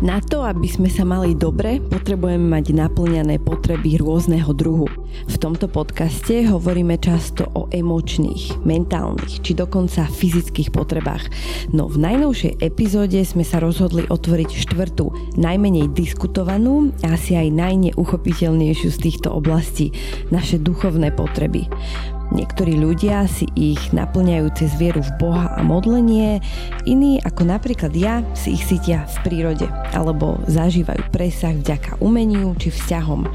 Na to, aby sme sa mali dobre, potrebujeme mať naplňané potreby rôzneho druhu. V tomto podcaste hovoríme často o emočných, mentálnych či dokonca fyzických potrebách. No v najnovšej epizóde sme sa rozhodli otvoriť štvrtú, najmenej diskutovanú a asi aj najneuchopiteľnejšiu z týchto oblastí, naše duchovné potreby. Niektorí ľudia si ich naplňajú cez vieru v Boha a modlenie, iní, ako napríklad ja, si ich cítia v prírode alebo zažívajú presah vďaka umeniu či vzťahom.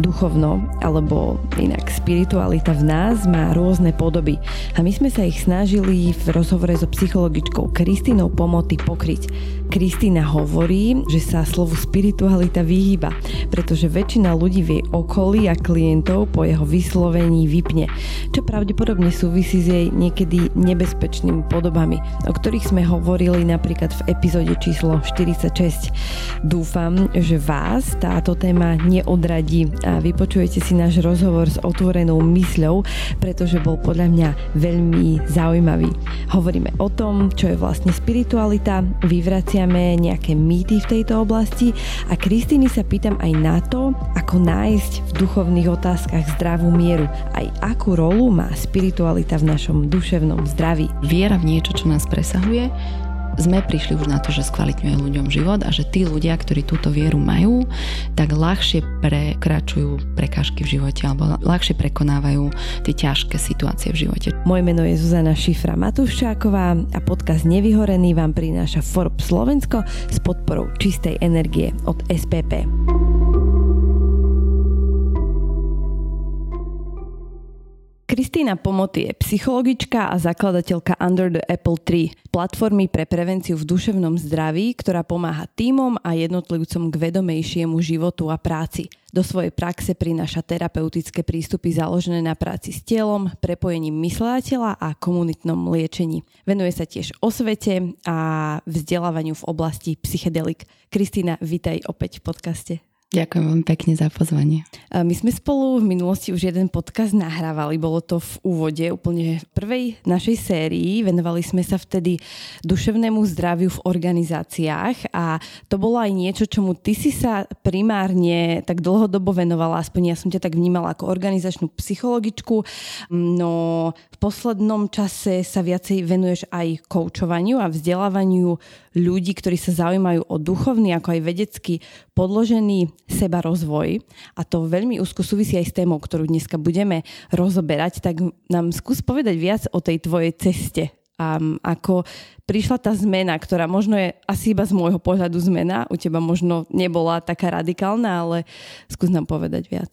Duchovno, alebo inak spiritualita v nás má rôzne podoby a my sme sa ich snažili v rozhovore so psychologičkou Kristinou Pomoty pokryť. Kristýna hovorí, že sa slovu spiritualita vyhýba, pretože väčšina ľudí v jej okolí a klientov po jeho vyslovení vypne, čo pravdepodobne súvisí s jej niekedy nebezpečnými podobami, o ktorých sme hovorili napríklad v epizóde číslo 46. Dúfam, že vás táto téma neodradí a vypočujete si náš rozhovor s otvorenou mysľou, pretože bol podľa mňa veľmi zaujímavý. Hovoríme o tom, čo je vlastne spiritualita, vyvracia spomíname nejaké mýty v tejto oblasti. A Kristýny sa pýtam aj na to, ako nájsť v duchovných otázkach zdravú mieru, aj akú rolu má spiritualita v našom duševnom zdraví. Viera v niečo, čo nás presahuje, sme prišli už na to, že skvalitňuje ľuďom život a že tí ľudia, ktorí túto vieru majú, tak ľahšie prekračujú prekážky v živote alebo ľahšie prekonávajú tie ťažké situácie v živote. Moje meno je Zuzana Šifra Matuščáková a podcast Nevyhorený vám prináša Forbes Slovensko s podporou čistej energie od SPP. Kristýna Pomoty je psychologička a zakladateľka Under the Apple Tree, platformy pre prevenciu v duševnom zdraví, ktorá pomáha týmom a jednotlivcom k vedomejšiemu životu a práci. Do svojej praxe prináša terapeutické prístupy založené na práci s telom, prepojením mysláteľa a komunitnom liečení. Venuje sa tiež osvete a vzdelávaniu v oblasti psychedelik. Kristýna, vitaj opäť v podcaste. Ďakujem veľmi pekne za pozvanie. My sme spolu v minulosti už jeden podcast nahrávali, bolo to v úvode úplne prvej našej sérii. Venovali sme sa vtedy duševnému zdraviu v organizáciách a to bolo aj niečo, čomu ty si sa primárne tak dlhodobo venovala, aspoň ja som ťa tak vnímala ako organizačnú psychologičku, no v poslednom čase sa viacej venuješ aj koučovaniu a vzdelávaniu ľudí, ktorí sa zaujímajú o duchovný ako aj vedecky podložený seba rozvoj. A to veľmi úzko súvisí aj s témou, ktorú dneska budeme rozoberať, tak nám skús povedať viac o tej tvojej ceste. A ako prišla tá zmena, ktorá možno je asi iba z môjho pohľadu zmena, u teba možno nebola taká radikálna, ale skús nám povedať viac.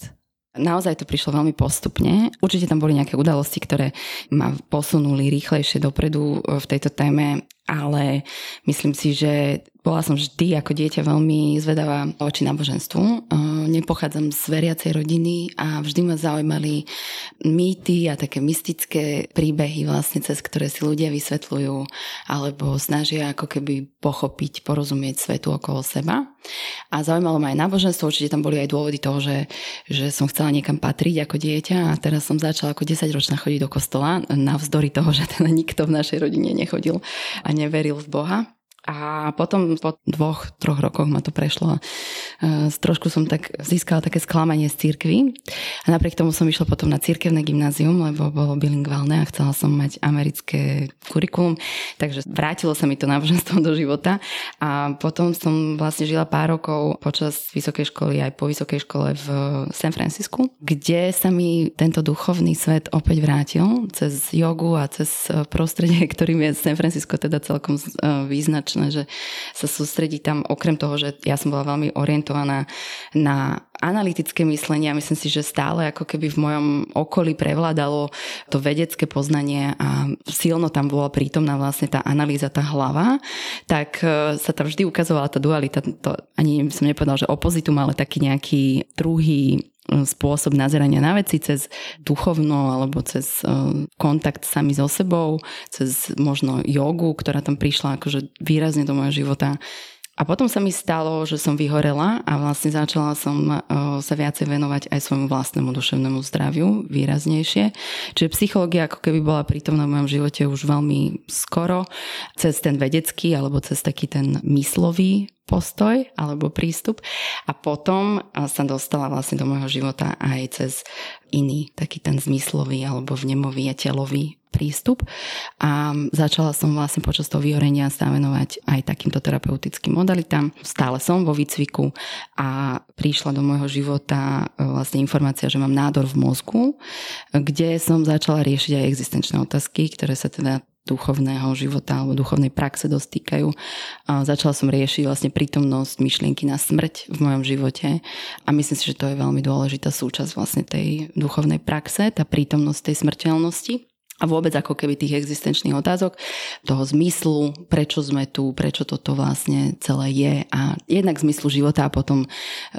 Naozaj to prišlo veľmi postupne. Určite tam boli nejaké udalosti, ktoré ma posunuli rýchlejšie dopredu v tejto téme ale myslím si, že bola som vždy ako dieťa veľmi zvedavá voči náboženstvu. Nepochádzam z veriacej rodiny a vždy ma zaujímali mýty a také mystické príbehy vlastne, cez ktoré si ľudia vysvetľujú alebo snažia ako keby pochopiť, porozumieť svetu okolo seba. A zaujímalo ma aj náboženstvo, určite tam boli aj dôvody toho, že, že som chcela niekam patriť ako dieťa a teraz som začala ako 10 ročná chodiť do kostola, navzdory toho, že teda nikto v našej rodine nechodil a neveril v Boha. A potom po dvoch, troch rokoch ma to prešlo. E, trošku som tak získala také sklamanie z církvy. A napriek tomu som išla potom na církevné gymnázium, lebo bolo bilingválne a chcela som mať americké kurikulum. Takže vrátilo sa mi to náboženstvo do života. A potom som vlastne žila pár rokov počas vysokej školy aj po vysokej škole v San Francisku, kde sa mi tento duchovný svet opäť vrátil cez jogu a cez prostredie, ktorým je San Francisco teda celkom e, význačné náročné, že sa sústredí tam okrem toho, že ja som bola veľmi orientovaná na analytické myslenie a myslím si, že stále ako keby v mojom okolí prevládalo to vedecké poznanie a silno tam bola prítomná vlastne tá analýza, tá hlava, tak e, sa tam vždy ukazovala tá dualita, to ani som nepovedal, že opozitum, ale taký nejaký druhý spôsob nazerania na veci cez duchovno alebo cez e, kontakt sami so sebou, cez možno jogu, ktorá tam prišla akože výrazne do môjho života. A potom sa mi stalo, že som vyhorela a vlastne začala som e, sa viacej venovať aj svojmu vlastnému duševnému zdraviu výraznejšie. Čiže psychológia ako keby bola prítomná v mojom živote už veľmi skoro, cez ten vedecký alebo cez taký ten myslový postoj alebo prístup a potom sa dostala vlastne do môjho života aj cez iný, taký ten zmyslový alebo vnemový a telový prístup a začala som vlastne počas toho vyhorenia sa venovať aj takýmto terapeutickým modalitám. Stále som vo výcviku a prišla do môjho života e, vlastne informácia, že mám nádor v mozgu, kde som začala riešiť aj existenčné otázky, ktoré sa teda duchovného života alebo duchovnej praxe dostýkajú. A začala som riešiť vlastne prítomnosť myšlienky na smrť v mojom živote a myslím si, že to je veľmi dôležitá súčasť vlastne tej duchovnej praxe, tá prítomnosť tej smrteľnosti a vôbec ako keby tých existenčných otázok, toho zmyslu, prečo sme tu, prečo toto vlastne celé je a jednak zmyslu života a potom,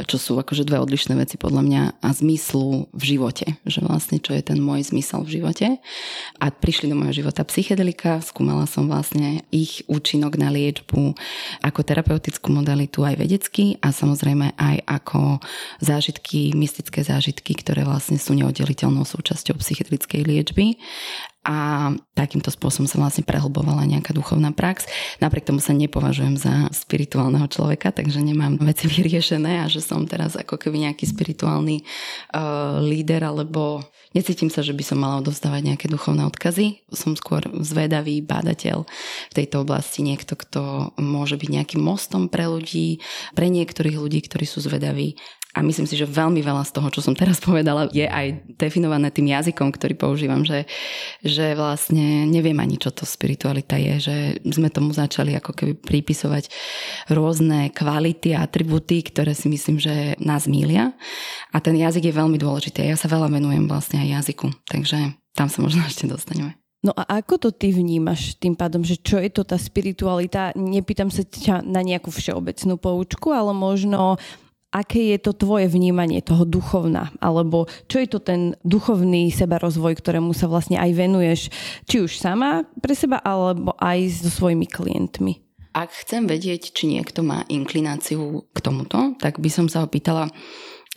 čo sú akože dve odlišné veci podľa mňa a zmyslu v živote, že vlastne čo je ten môj zmysel v živote. A prišli do môjho života psychedelika, skúmala som vlastne ich účinok na liečbu ako terapeutickú modalitu aj vedecky a samozrejme aj ako zážitky, mystické zážitky, ktoré vlastne sú neoddeliteľnou súčasťou psychedelickej liečby a takýmto spôsobom sa vlastne prehlbovala nejaká duchovná prax. Napriek tomu sa nepovažujem za spirituálneho človeka, takže nemám veci vyriešené a že som teraz ako keby nejaký spirituálny uh, líder alebo necítim sa, že by som mala odovzdávať nejaké duchovné odkazy. Som skôr zvedavý bádateľ v tejto oblasti, niekto, kto môže byť nejakým mostom pre ľudí, pre niektorých ľudí, ktorí sú zvedaví a myslím si, že veľmi veľa z toho, čo som teraz povedala, je aj definované tým jazykom, ktorý používam, že, že vlastne neviem ani, čo to spiritualita je, že sme tomu začali ako keby pripisovať rôzne kvality a atributy, ktoré si myslím, že nás mília. A ten jazyk je veľmi dôležitý. Ja sa veľa venujem vlastne aj jazyku, takže tam sa možno ešte dostaneme. No a ako to ty vnímaš tým pádom, že čo je to tá spiritualita? Nepýtam sa ťa na nejakú všeobecnú poučku, ale možno aké je to tvoje vnímanie toho duchovna, alebo čo je to ten duchovný sebarozvoj, ktorému sa vlastne aj venuješ, či už sama pre seba, alebo aj so svojimi klientmi. Ak chcem vedieť, či niekto má inklináciu k tomuto, tak by som sa opýtala,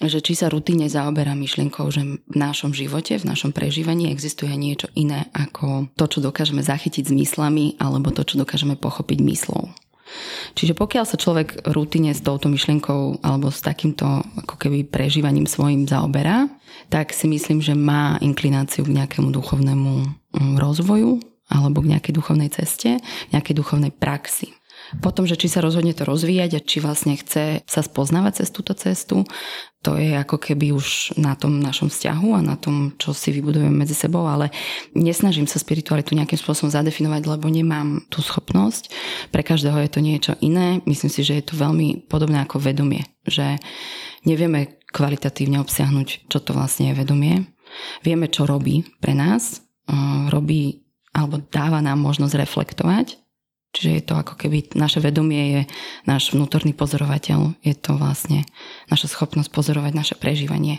že či sa rutine zaoberá myšlienkou, že v našom živote, v našom prežívaní existuje niečo iné ako to, čo dokážeme zachytiť zmyslami alebo to, čo dokážeme pochopiť myslou. Čiže pokiaľ sa človek rutine s touto myšlienkou alebo s takýmto ako keby prežívaním svojim zaoberá, tak si myslím, že má inklináciu k nejakému duchovnému mm, rozvoju alebo k nejakej duchovnej ceste, nejakej duchovnej praxi. Potom, že či sa rozhodne to rozvíjať a či vlastne chce sa spoznávať cez túto cestu, to je ako keby už na tom našom vzťahu a na tom, čo si vybudujeme medzi sebou, ale nesnažím sa spiritualitu nejakým spôsobom zadefinovať, lebo nemám tú schopnosť. Pre každého je to niečo iné. Myslím si, že je to veľmi podobné ako vedomie, že nevieme kvalitatívne obsiahnuť, čo to vlastne je vedomie. Vieme, čo robí pre nás, robí alebo dáva nám možnosť reflektovať Čiže je to ako keby naše vedomie je náš vnútorný pozorovateľ, je to vlastne naša schopnosť pozorovať naše prežívanie,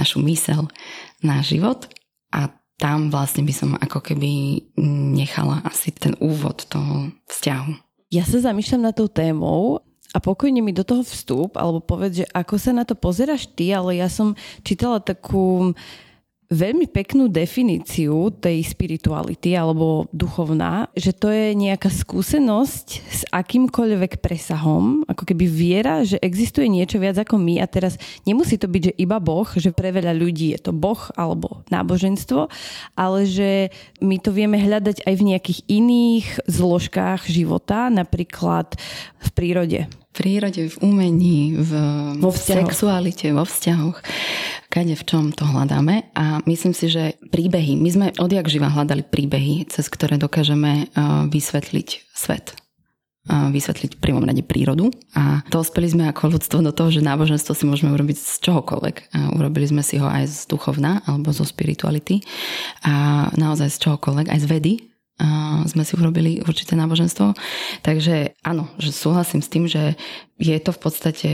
našu mysel, náš život a tam vlastne by som ako keby nechala asi ten úvod toho vzťahu. Ja sa zamýšľam na tou témou a pokojne mi do toho vstup, alebo povedz, že ako sa na to pozeráš ty, ale ja som čítala takú veľmi peknú definíciu tej spirituality alebo duchovná, že to je nejaká skúsenosť s akýmkoľvek presahom, ako keby viera, že existuje niečo viac ako my a teraz nemusí to byť, že iba Boh, že pre veľa ľudí je to Boh alebo náboženstvo, ale že my to vieme hľadať aj v nejakých iných zložkách života, napríklad v prírode prírode, v umení, v vo sexualite, vo vzťahoch, kade v čom to hľadáme. A myslím si, že príbehy, my sme odjak živa hľadali príbehy, cez ktoré dokážeme vysvetliť svet. Vysvetliť v prvom rade prírodu. A dospeli sme ako ľudstvo do toho, že náboženstvo si môžeme urobiť z čohokoľvek. A urobili sme si ho aj z duchovna alebo zo spirituality. A naozaj z čohokoľvek, aj z vedy, sme si urobili určité náboženstvo. Takže áno, že súhlasím s tým, že je to v podstate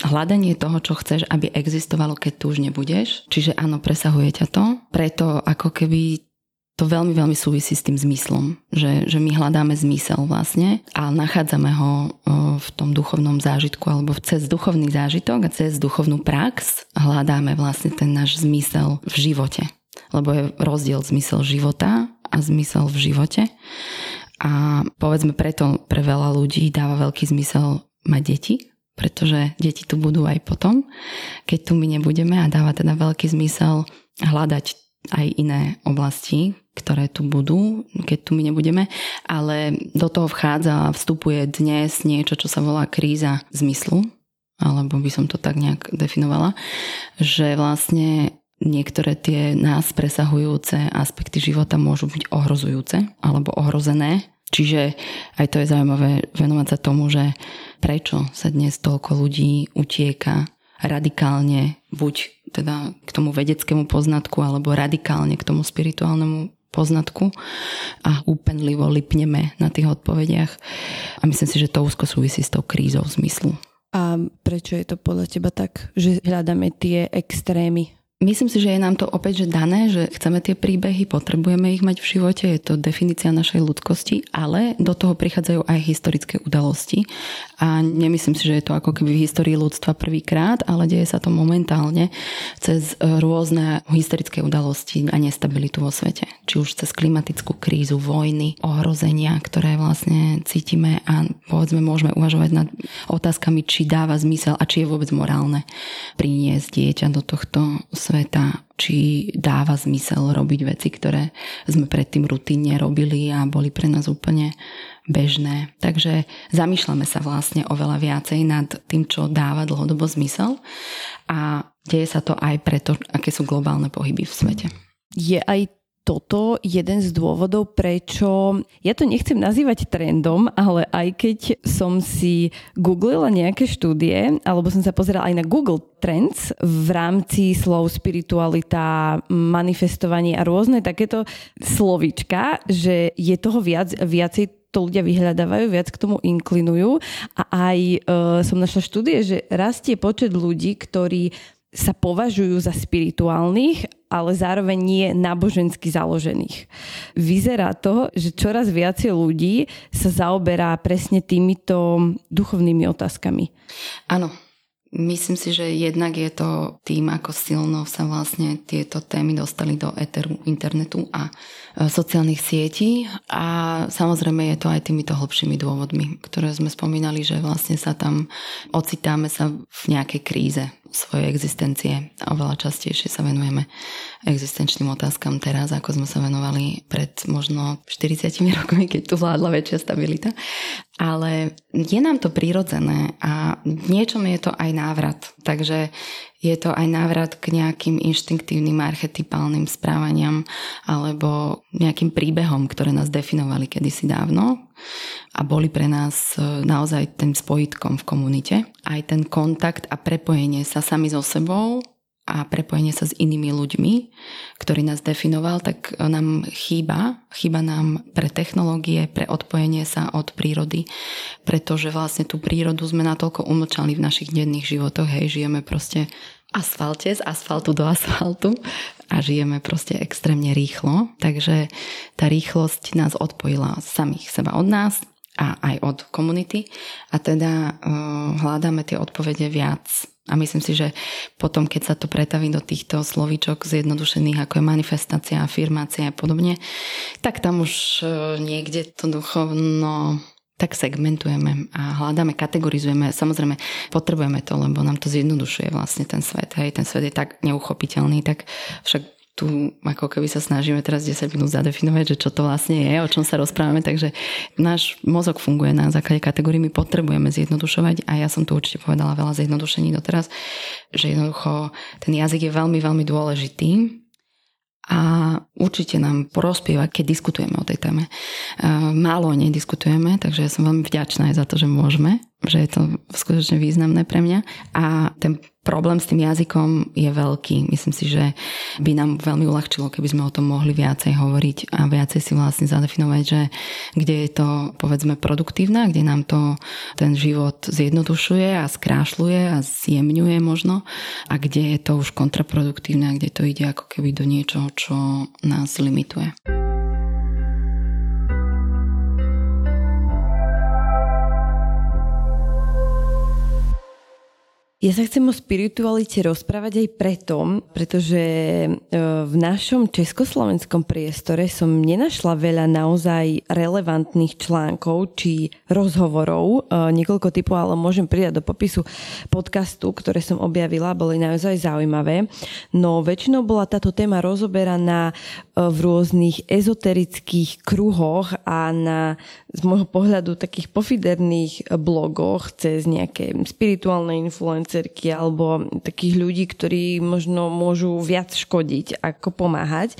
hľadanie toho, čo chceš, aby existovalo, keď tu už nebudeš. Čiže áno, presahuje ťa to. Preto ako keby to veľmi, veľmi súvisí s tým zmyslom, že, že my hľadáme zmysel vlastne a nachádzame ho v tom duchovnom zážitku alebo cez duchovný zážitok a cez duchovnú prax hľadáme vlastne ten náš zmysel v živote. Lebo je rozdiel zmysel života a zmysel v živote. A povedzme preto pre veľa ľudí dáva veľký zmysel mať deti, pretože deti tu budú aj potom, keď tu my nebudeme a dáva teda veľký zmysel hľadať aj iné oblasti, ktoré tu budú, keď tu my nebudeme, ale do toho vchádza a vstupuje dnes niečo, čo sa volá kríza zmyslu, alebo by som to tak nejak definovala, že vlastne niektoré tie nás presahujúce aspekty života môžu byť ohrozujúce alebo ohrozené. Čiže aj to je zaujímavé venovať sa tomu, že prečo sa dnes toľko ľudí utieka radikálne buď teda k tomu vedeckému poznatku alebo radikálne k tomu spirituálnemu poznatku a úpenlivo lipneme na tých odpovediach. A myslím si, že to úzko súvisí s tou krízou zmyslu. A prečo je to podľa teba tak, že hľadáme tie extrémy Myslím si, že je nám to opäť že dané, že chceme tie príbehy, potrebujeme ich mať v živote, je to definícia našej ľudskosti, ale do toho prichádzajú aj historické udalosti a nemyslím si, že je to ako keby v histórii ľudstva prvýkrát, ale deje sa to momentálne cez rôzne historické udalosti a nestabilitu vo svete. Či už cez klimatickú krízu, vojny, ohrozenia, ktoré vlastne cítime a povedzme môžeme uvažovať nad otázkami, či dáva zmysel a či je vôbec morálne priniesť dieťa do tohto sveta, či dáva zmysel robiť veci, ktoré sme predtým rutinne robili a boli pre nás úplne bežné. Takže zamýšľame sa vlastne oveľa viacej nad tým, čo dáva dlhodobo zmysel a deje sa to aj preto, aké sú globálne pohyby v svete. Je aj toto jeden z dôvodov, prečo, ja to nechcem nazývať trendom, ale aj keď som si googlila nejaké štúdie, alebo som sa pozerala aj na Google Trends v rámci slov spiritualita, manifestovanie a rôzne takéto slovička, že je toho viac, viacej to ľudia vyhľadávajú, viac k tomu inklinujú. A aj e, som našla štúdie, že rastie počet ľudí, ktorí sa považujú za spirituálnych, ale zároveň nie nábožensky založených. Vyzerá to, že čoraz viacej ľudí sa zaoberá presne týmito duchovnými otázkami. Áno, Myslím si, že jednak je to tým, ako silno sa vlastne tieto témy dostali do eteru internetu a sociálnych sietí a samozrejme je to aj týmito hlbšími dôvodmi, ktoré sme spomínali, že vlastne sa tam ocitáme sa v nejakej kríze svojej existencie a oveľa častejšie sa venujeme existenčným otázkam teraz, ako sme sa venovali pred možno 40 rokmi, keď tu vládla väčšia stabilita. Ale je nám to prirodzené a v niečom je to aj návrat. Takže je to aj návrat k nejakým inštinktívnym archetypálnym správaniam alebo nejakým príbehom, ktoré nás definovali kedysi dávno a boli pre nás e, naozaj tým spojitkom v komunite. Aj ten kontakt a prepojenie sa sami so sebou a prepojenie sa s inými ľuďmi, ktorý nás definoval, tak nám chýba. Chýba nám pre technológie, pre odpojenie sa od prírody, pretože vlastne tú prírodu sme natoľko umlčali v našich denných životoch. Hej, žijeme proste asfalte, z asfaltu do asfaltu a žijeme proste extrémne rýchlo. Takže tá rýchlosť nás odpojila samých seba od nás a aj od komunity a teda uh, hľadáme tie odpovede viac a myslím si, že potom, keď sa to pretaví do týchto slovíčok zjednodušených, ako je manifestácia, afirmácia a podobne, tak tam už e, niekde to duchovno tak segmentujeme a hľadáme, kategorizujeme. Samozrejme, potrebujeme to, lebo nám to zjednodušuje vlastne ten svet. Hej, ten svet je tak neuchopiteľný, tak však tu ako keby sa snažíme teraz 10 minút zadefinovať, že čo to vlastne je, o čom sa rozprávame, takže náš mozog funguje na základe kategórií, my potrebujeme zjednodušovať a ja som tu určite povedala veľa zjednodušení doteraz, že jednoducho ten jazyk je veľmi, veľmi dôležitý a určite nám prospieva, keď diskutujeme o tej téme. Málo nediskutujeme, takže ja som veľmi vďačná aj za to, že môžeme že je to skutočne významné pre mňa. A ten problém s tým jazykom je veľký. Myslím si, že by nám veľmi uľahčilo, keby sme o tom mohli viacej hovoriť a viacej si vlastne zadefinovať, že kde je to povedzme produktívne, kde nám to ten život zjednodušuje a skrášľuje a zjemňuje možno a kde je to už kontraproduktívne a kde to ide ako keby do niečoho, čo nás limituje. Ja sa chcem o spiritualite rozprávať aj preto, pretože e, v našom československom priestore som nenašla veľa naozaj relevantných článkov či rozhovorov, e, niekoľko typov, ale môžem pridať do popisu podcastu, ktoré som objavila, boli naozaj zaujímavé. No väčšinou bola táto téma rozoberaná e, v rôznych ezoterických kruhoch a na z môjho pohľadu takých pofiderných blogoch cez nejaké spirituálne influencerky alebo takých ľudí, ktorí možno môžu viac škodiť ako pomáhať.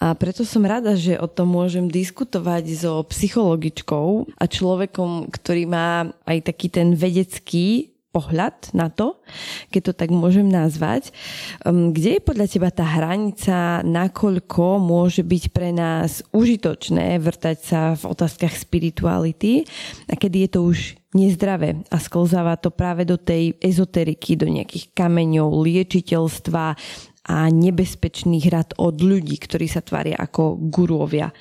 A preto som rada, že o tom môžem diskutovať so psychologičkou a človekom, ktorý má aj taký ten vedecký pohľad na to, keď to tak môžem nazvať. Um, kde je podľa teba tá hranica, nakoľko môže byť pre nás užitočné vrtať sa v otázkach spirituality a kedy je to už nezdravé a sklzáva to práve do tej ezoteriky, do nejakých kameňov, liečiteľstva a nebezpečných rad od ľudí, ktorí sa tvária ako gurovia.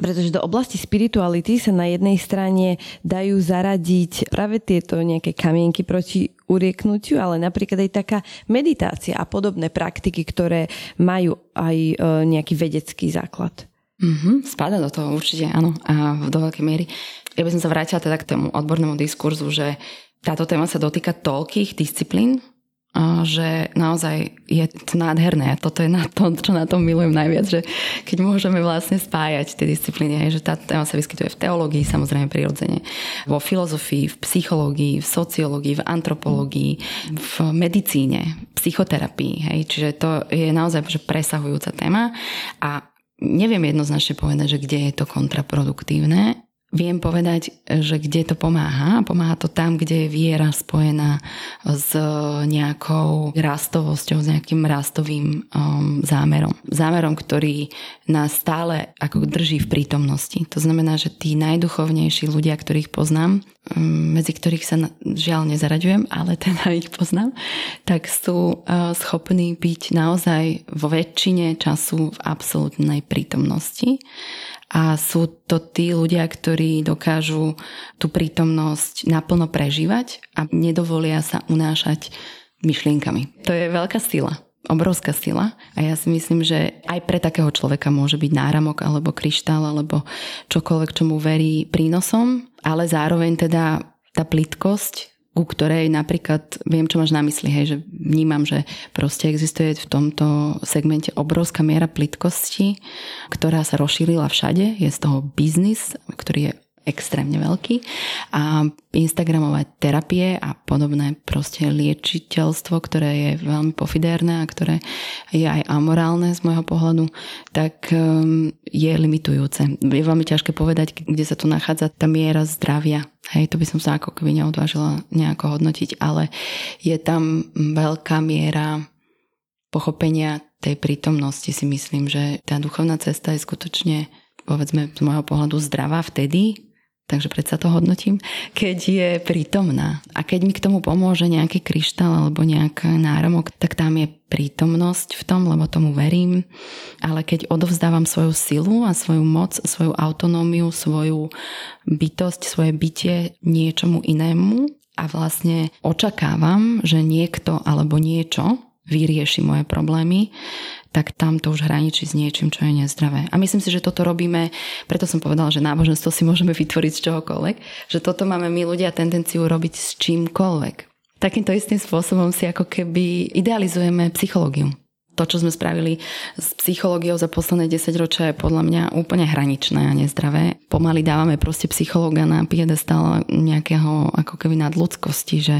Pretože do oblasti spirituality sa na jednej strane dajú zaradiť práve tieto nejaké kamienky proti urieknutiu, ale napríklad aj taká meditácia a podobné praktiky, ktoré majú aj e, nejaký vedecký základ. Mm-hmm, spada do toho určite, áno, a do veľkej miery. Ja by som sa vrátila teda k tomu odbornému diskurzu, že táto téma sa dotýka toľkých disciplín, že naozaj je to nádherné. Toto je na to, čo na tom milujem najviac, že keď môžeme vlastne spájať tie disciplíny, že tá téma sa vyskytuje v teológii, samozrejme prirodzene, vo filozofii, v psychológii, v sociológii, v antropológii, v medicíne, psychoterapii. Hej. Čiže to je naozaj že presahujúca téma a neviem jednoznačne povedať, že kde je to kontraproduktívne, Viem povedať, že kde to pomáha. Pomáha to tam, kde je viera spojená s nejakou rastovosťou, s nejakým rastovým um, zámerom. Zámerom, ktorý nás stále ako drží v prítomnosti. To znamená, že tí najduchovnejší ľudia, ktorých poznám, um, medzi ktorých sa žiaľ nezaraďujem, ale teda ich poznám, tak sú uh, schopní byť naozaj vo väčšine času v absolútnej prítomnosti a sú to tí ľudia, ktorí dokážu tú prítomnosť naplno prežívať a nedovolia sa unášať myšlienkami. To je veľká sila obrovská sila a ja si myslím, že aj pre takého človeka môže byť náramok alebo kryštál alebo čokoľvek, čomu verí prínosom, ale zároveň teda tá plitkosť ku ktorej napríklad, viem, čo máš na mysli, hej, že vnímam, že proste existuje v tomto segmente obrovská miera plitkosti, ktorá sa rozšírila všade, je z toho biznis, ktorý je extrémne veľký a Instagramovať terapie a podobné proste liečiteľstvo, ktoré je veľmi pofidérne a ktoré je aj amorálne z môjho pohľadu, tak um, je limitujúce. Je veľmi ťažké povedať, kde sa tu nachádza tá miera zdravia. Hej, to by som sa ako keby neodvážila nejako hodnotiť, ale je tam veľká miera pochopenia tej prítomnosti si myslím, že tá duchovná cesta je skutočne povedzme z môjho pohľadu zdravá vtedy, takže predsa to hodnotím, keď je prítomná. A keď mi k tomu pomôže nejaký kryštál alebo nejaký náramok, tak tam je prítomnosť v tom, lebo tomu verím. Ale keď odovzdávam svoju silu a svoju moc, svoju autonómiu, svoju bytosť, svoje bytie niečomu inému a vlastne očakávam, že niekto alebo niečo vyrieši moje problémy, tak tam to už hraničí s niečím, čo je nezdravé. A myslím si, že toto robíme, preto som povedala, že náboženstvo si môžeme vytvoriť z čohokoľvek, že toto máme my ľudia tendenciu robiť s čímkoľvek. Takýmto istým spôsobom si ako keby idealizujeme psychológiu. To, čo sme spravili s psychológiou za posledné 10 ročia je podľa mňa úplne hraničné a nezdravé. Pomaly dávame proste psychológa na piedestal nejakého ako keby nadľudskosti, že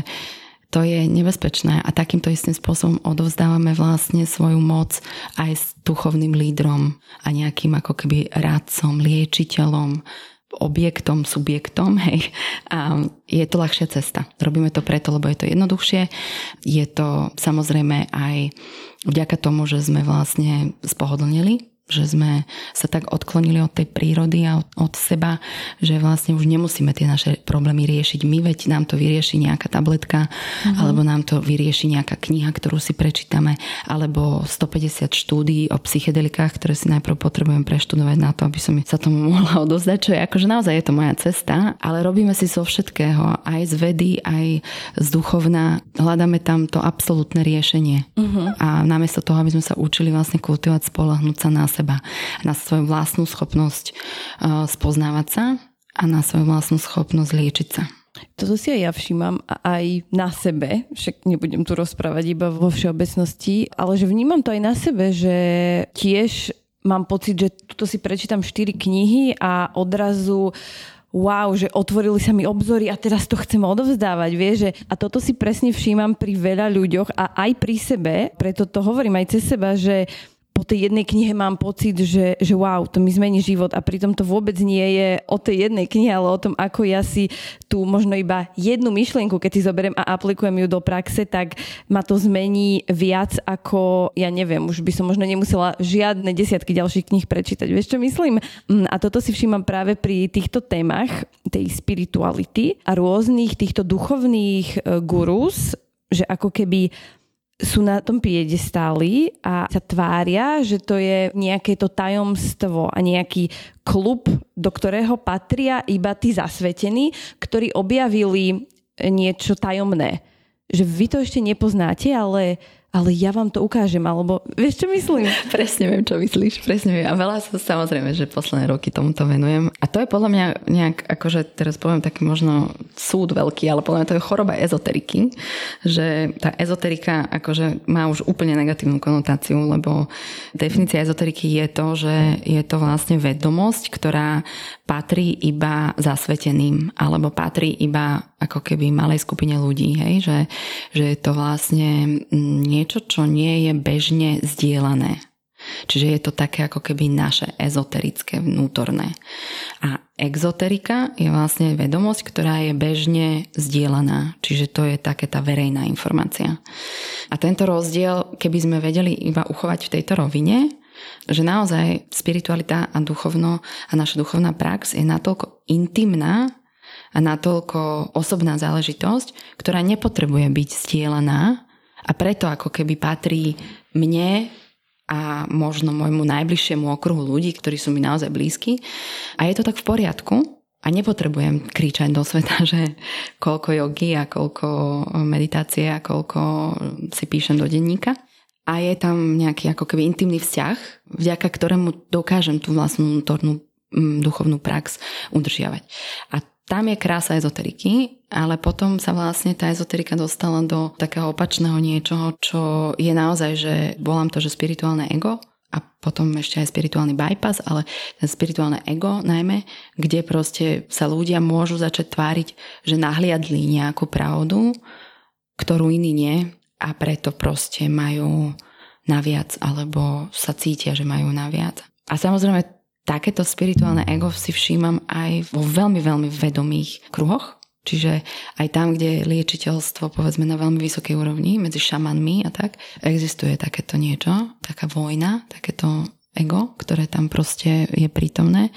to je nebezpečné a takýmto istým spôsobom odovzdávame vlastne svoju moc aj s duchovným lídrom a nejakým ako keby rádcom, liečiteľom, objektom, subjektom, hej. A je to ľahšia cesta. Robíme to preto, lebo je to jednoduchšie. Je to samozrejme aj vďaka tomu, že sme vlastne spohodlnili že sme sa tak odklonili od tej prírody a od, od seba, že vlastne už nemusíme tie naše problémy riešiť my, veď nám to vyrieši nejaká tabletka, mm-hmm. alebo nám to vyrieši nejaká kniha, ktorú si prečítame, alebo 150 štúdií o psychedelikách, ktoré si najprv potrebujem preštudovať na to, aby som sa tomu mohla odozdať, čo je akože naozaj je to moja cesta, ale robíme si zo všetkého, aj z vedy, aj z duchovna, hľadáme tam to absolútne riešenie. Mm-hmm. A namiesto toho, aby sme sa učili vlastne kultivovať, spolahnúť sa na seba, na svoju vlastnú schopnosť uh, spoznávať sa a na svoju vlastnú schopnosť liečiť sa. Toto si aj ja všímam aj na sebe, však nebudem tu rozprávať iba vo všeobecnosti, ale že vnímam to aj na sebe, že tiež mám pocit, že tuto si prečítam 4 knihy a odrazu wow, že otvorili sa mi obzory a teraz to chcem odovzdávať, vieš, že a toto si presne všímam pri veľa ľuďoch a aj pri sebe, preto to hovorím aj cez seba, že po tej jednej knihe mám pocit, že, že wow, to mi zmení život a pritom to vôbec nie je o tej jednej knihe, ale o tom, ako ja si tu možno iba jednu myšlienku, keď si zoberiem a aplikujem ju do praxe, tak ma to zmení viac ako, ja neviem, už by som možno nemusela žiadne desiatky ďalších kníh prečítať. Vieš, čo myslím? Mm, a toto si všímam práve pri týchto témach tej spirituality a rôznych týchto duchovných e, gurus, že ako keby sú na tom piedestáli a sa tvária, že to je nejaké to tajomstvo a nejaký klub, do ktorého patria iba tí zasvetení, ktorí objavili niečo tajomné. Že vy to ešte nepoznáte, ale ale ja vám to ukážem, alebo vieš, čo myslím? presne viem, čo myslíš, presne viem. A veľa sa samozrejme, že posledné roky tomuto venujem. A to je podľa mňa nejak, akože teraz poviem taký možno súd veľký, ale podľa mňa to je choroba ezoteriky, že tá ezoterika akože má už úplne negatívnu konotáciu, lebo definícia ezoteriky je to, že je to vlastne vedomosť, ktorá patrí iba zasveteným, alebo patrí iba ako keby malej skupine ľudí, hej? Že, že je to vlastne niečo, čo nie je bežne zdieľané. Čiže je to také ako keby naše ezoterické vnútorné. A exoterika je vlastne vedomosť, ktorá je bežne zdieľaná. Čiže to je také tá verejná informácia. A tento rozdiel, keby sme vedeli iba uchovať v tejto rovine, že naozaj spiritualita a duchovno a naša duchovná prax je natoľko intimná a natoľko osobná záležitosť, ktorá nepotrebuje byť stielaná a preto ako keby patrí mne a možno môjmu najbližšiemu okruhu ľudí, ktorí sú mi naozaj blízki. A je to tak v poriadku a nepotrebujem kričať do sveta, že koľko jogy a koľko meditácie a koľko si píšem do denníka. A je tam nejaký ako keby intimný vzťah, vďaka ktorému dokážem tú vlastnú vnútornú mm, duchovnú prax udržiavať. A tam je krása ezoteriky, ale potom sa vlastne tá ezoterika dostala do takého opačného niečoho, čo je naozaj, že volám to, že spirituálne ego, a potom ešte aj spirituálny bypass, ale ten spirituálne ego najmä, kde proste sa ľudia môžu začať tváriť, že nahliadli nejakú pravdu, ktorú iní nie a preto proste majú naviac alebo sa cítia, že majú naviac. A samozrejme takéto spirituálne ego si všímam aj vo veľmi, veľmi vedomých kruhoch. Čiže aj tam, kde je liečiteľstvo povedzme na veľmi vysokej úrovni medzi šamanmi a tak, existuje takéto niečo, taká vojna, takéto ego, ktoré tam proste je prítomné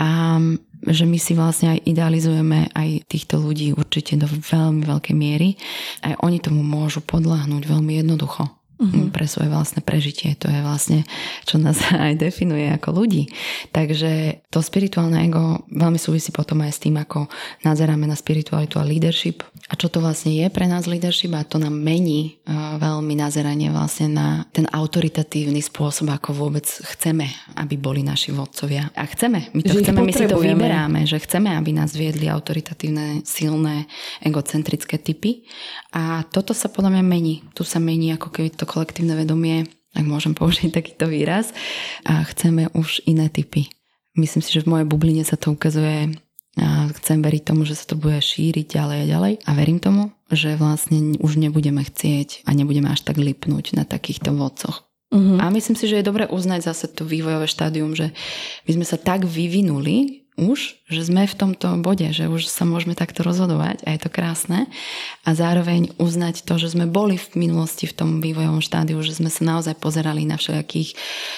a že my si vlastne aj idealizujeme aj týchto ľudí určite do veľmi veľkej miery. Aj oni tomu môžu podľahnúť veľmi jednoducho uh-huh. pre svoje vlastné prežitie. To je vlastne, čo nás aj definuje ako ľudí. Takže to spirituálne ego veľmi súvisí potom aj s tým, ako nazeráme na spiritualitu a leadership a čo to vlastne je pre nás leadership a to nám mení uh, veľmi nazeranie vlastne na ten autoritatívny spôsob, ako vôbec chceme, aby boli naši vodcovia. A chceme, my to že chceme, my si to vyberáme, že chceme, aby nás viedli autoritatívne, silné, egocentrické typy. A toto sa podľa mňa mení. Tu sa mení ako keby to kolektívne vedomie, ak môžem použiť takýto výraz. A chceme už iné typy. Myslím si, že v mojej bubline sa to ukazuje a chcem veriť tomu, že sa to bude šíriť ďalej a ďalej a verím tomu, že vlastne už nebudeme chcieť a nebudeme až tak lipnúť na takýchto vodcoch. Uh-huh. A myslím si, že je dobre uznať zase to vývojové štádium, že my sme sa tak vyvinuli už, že sme v tomto bode, že už sa môžeme takto rozhodovať a je to krásne a zároveň uznať to, že sme boli v minulosti v tom vývojovom štádiu, že sme sa naozaj pozerali na všetkých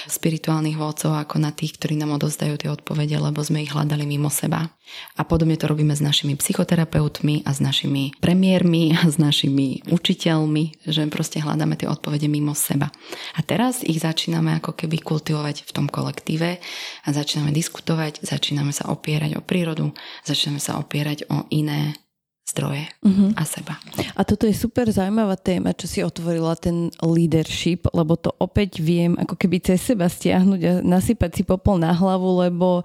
spirituálnych vodcov ako na tých, ktorí nám odozdajú tie odpovede, lebo sme ich hľadali mimo seba. A podobne to robíme s našimi psychoterapeutmi a s našimi premiérmi a s našimi učiteľmi, že proste hľadáme tie odpovede mimo seba. A teraz ich začíname ako keby kultivovať v tom kolektíve a začíname diskutovať, začíname sa opierať o prírodu, začneme sa opierať o iné zdroje uh-huh. a seba. A toto je super zaujímavá téma, čo si otvorila ten leadership, lebo to opäť viem ako keby cez seba stiahnuť a nasypať si popol na hlavu, lebo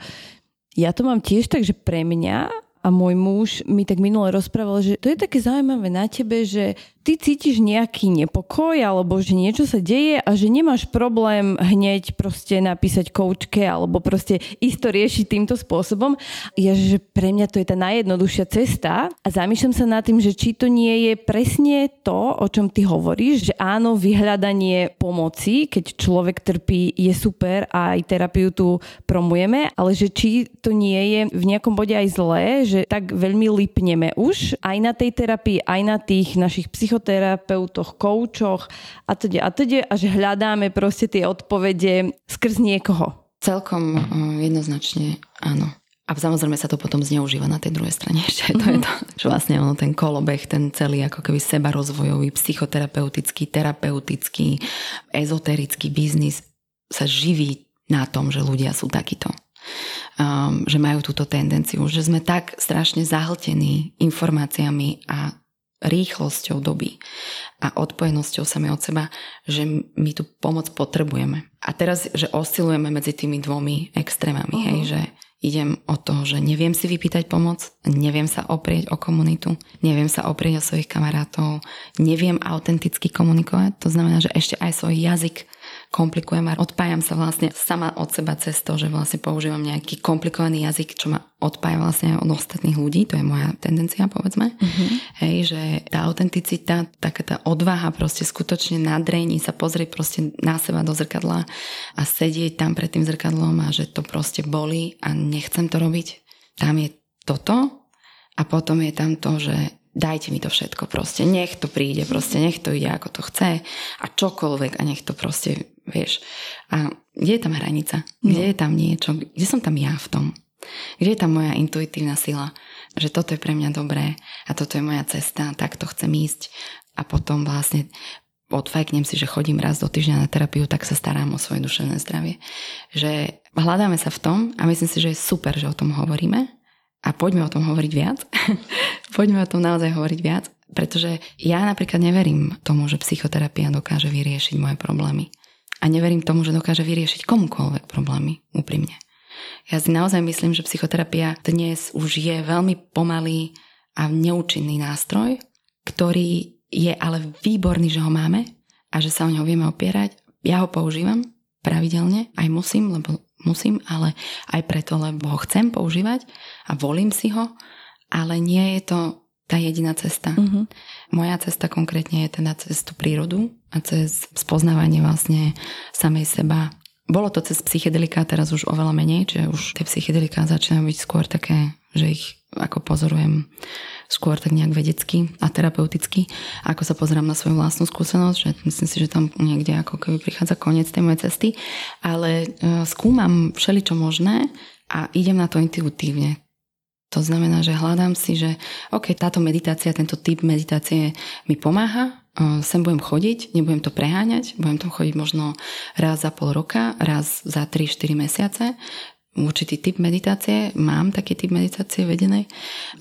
ja to mám tiež tak, že pre mňa a môj muž mi tak minule rozprával, že to je také zaujímavé na tebe, že ty cítiš nejaký nepokoj alebo že niečo sa deje a že nemáš problém hneď proste napísať koučke alebo proste ísť to riešiť týmto spôsobom. Ja, že pre mňa to je tá najjednoduchšia cesta a zamýšľam sa nad tým, že či to nie je presne to, o čom ty hovoríš, že áno, vyhľadanie pomoci, keď človek trpí, je super a aj terapiu tu promujeme, ale že či to nie je v nejakom bode aj zlé, že tak veľmi lipneme už aj na tej terapii, aj na tých našich psycho psychoterapeutoch, koučoch a teda a teda a že hľadáme proste tie odpovede skrz niekoho. Celkom eh, jednoznačne áno. A samozrejme sa to potom zneužíva na tej druhej strane ešte. To je to, že vlastne ono, ten kolobeh, ten celý ako keby sebarozvojový, psychoterapeutický, terapeutický, ezoterický biznis sa živí na tom, že ľudia sú takíto. Um, že majú túto tendenciu, že sme tak strašne zahltení informáciami a rýchlosťou doby a odpojenosťou sami od seba, že my tú pomoc potrebujeme. A teraz, že oscilujeme medzi tými dvomi extrémami, uh-huh. hej, že idem o to, že neviem si vypýtať pomoc, neviem sa oprieť o komunitu, neviem sa oprieť o svojich kamarátov, neviem autenticky komunikovať, to znamená, že ešte aj svoj jazyk komplikujem a odpájam sa vlastne sama od seba cez to, že vlastne používam nejaký komplikovaný jazyk, čo ma odpája vlastne od ostatných ľudí, to je moja tendencia, povedzme. Uh-huh. Hej, že tá autenticita, taká tá odvaha proste skutočne nadrejní sa pozrieť proste na seba do zrkadla a sedieť tam pred tým zrkadlom a že to proste boli a nechcem to robiť. Tam je toto a potom je tam to, že dajte mi to všetko proste, nech to príde, proste nech to ide ako to chce a čokoľvek a nech to proste, vieš. A kde je tam hranica? Kde no. je tam niečo? Kde som tam ja v tom? Kde je tam moja intuitívna sila? Že toto je pre mňa dobré a toto je moja cesta, tak to chcem ísť a potom vlastne odfajknem si, že chodím raz do týždňa na terapiu, tak sa starám o svoje duševné zdravie. Že hľadáme sa v tom a myslím si, že je super, že o tom hovoríme a poďme o tom hovoriť viac. poďme o tom naozaj hovoriť viac, pretože ja napríklad neverím tomu, že psychoterapia dokáže vyriešiť moje problémy. A neverím tomu, že dokáže vyriešiť komukoľvek problémy, úprimne. Ja si naozaj myslím, že psychoterapia dnes už je veľmi pomalý a neúčinný nástroj, ktorý je ale výborný, že ho máme a že sa o neho vieme opierať. Ja ho používam pravidelne, aj musím, lebo musím, ale aj preto, lebo ho chcem používať a volím si ho, ale nie je to tá jediná cesta. Uh-huh. Moja cesta konkrétne je teda cez tú prírodu a cez spoznávanie vlastne samej seba. Bolo to cez psychedelika, teraz už oveľa menej, čiže už tie psychedelika začínajú byť skôr také, že ich ako pozorujem skôr tak nejak vedecky a terapeuticky, ako sa pozerám na svoju vlastnú skúsenosť, že myslím si, že tam niekde ako keby prichádza koniec tej mojej cesty, ale e, skúmam všeličo možné a idem na to intuitívne. To znamená, že hľadám si, že OK, táto meditácia, tento typ meditácie mi pomáha, e, sem budem chodiť, nebudem to preháňať, budem tam chodiť možno raz za pol roka, raz za 3-4 mesiace, určitý typ meditácie, mám taký typ meditácie vedenej,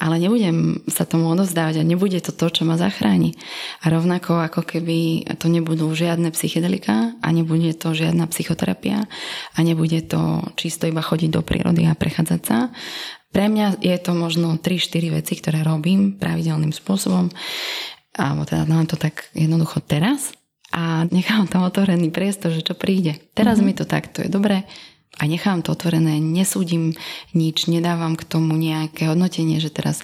ale nebudem sa tomu odovzdávať a nebude to to, čo ma zachráni. A rovnako ako keby to nebudú žiadne psychedelika a nebude to žiadna psychoterapia a nebude to čisto iba chodiť do prírody a prechádzať sa. Pre mňa je to možno 3-4 veci, ktoré robím pravidelným spôsobom, alebo teda mám to tak jednoducho teraz a nechám tam otvorený priestor, že čo príde. Teraz mm-hmm. mi to takto je dobré, a nechám to otvorené, nesúdim nič, nedávam k tomu nejaké hodnotenie, že teraz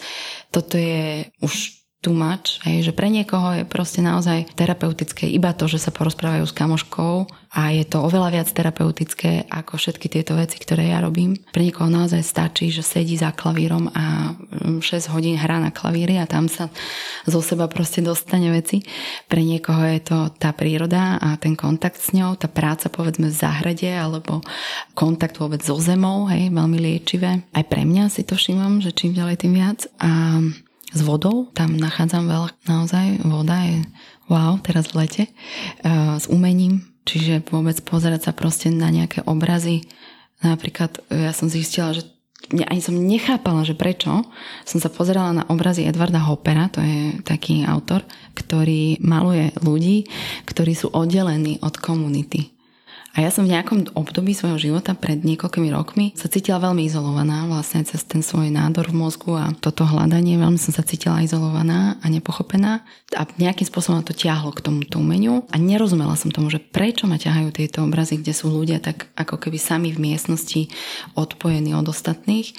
toto je už too much, hej, že pre niekoho je proste naozaj terapeutické iba to, že sa porozprávajú s kamoškou a je to oveľa viac terapeutické ako všetky tieto veci, ktoré ja robím. Pre niekoho naozaj stačí, že sedí za klavírom a 6 mm, hodín hrá na klavíri a tam sa zo seba proste dostane veci. Pre niekoho je to tá príroda a ten kontakt s ňou, tá práca povedzme v záhrade alebo kontakt vôbec so zemou, hej, veľmi liečivé. Aj pre mňa si to všímam, že čím ďalej tým viac. A s vodou. Tam nachádzam veľa, naozaj voda je wow, teraz v lete. Uh, s umením, čiže vôbec pozerať sa proste na nejaké obrazy. Napríklad ja som zistila, že ani som nechápala, že prečo. Som sa pozerala na obrazy Edvarda Hoppera, to je taký autor, ktorý maluje ľudí, ktorí sú oddelení od komunity. A ja som v nejakom období svojho života pred niekoľkými rokmi sa cítila veľmi izolovaná vlastne cez ten svoj nádor v mozgu a toto hľadanie, veľmi som sa cítila izolovaná a nepochopená a nejakým spôsobom to ťahlo k tomuto umeniu a nerozumela som tomu, že prečo ma ťahajú tieto obrazy, kde sú ľudia tak ako keby sami v miestnosti odpojení od ostatných.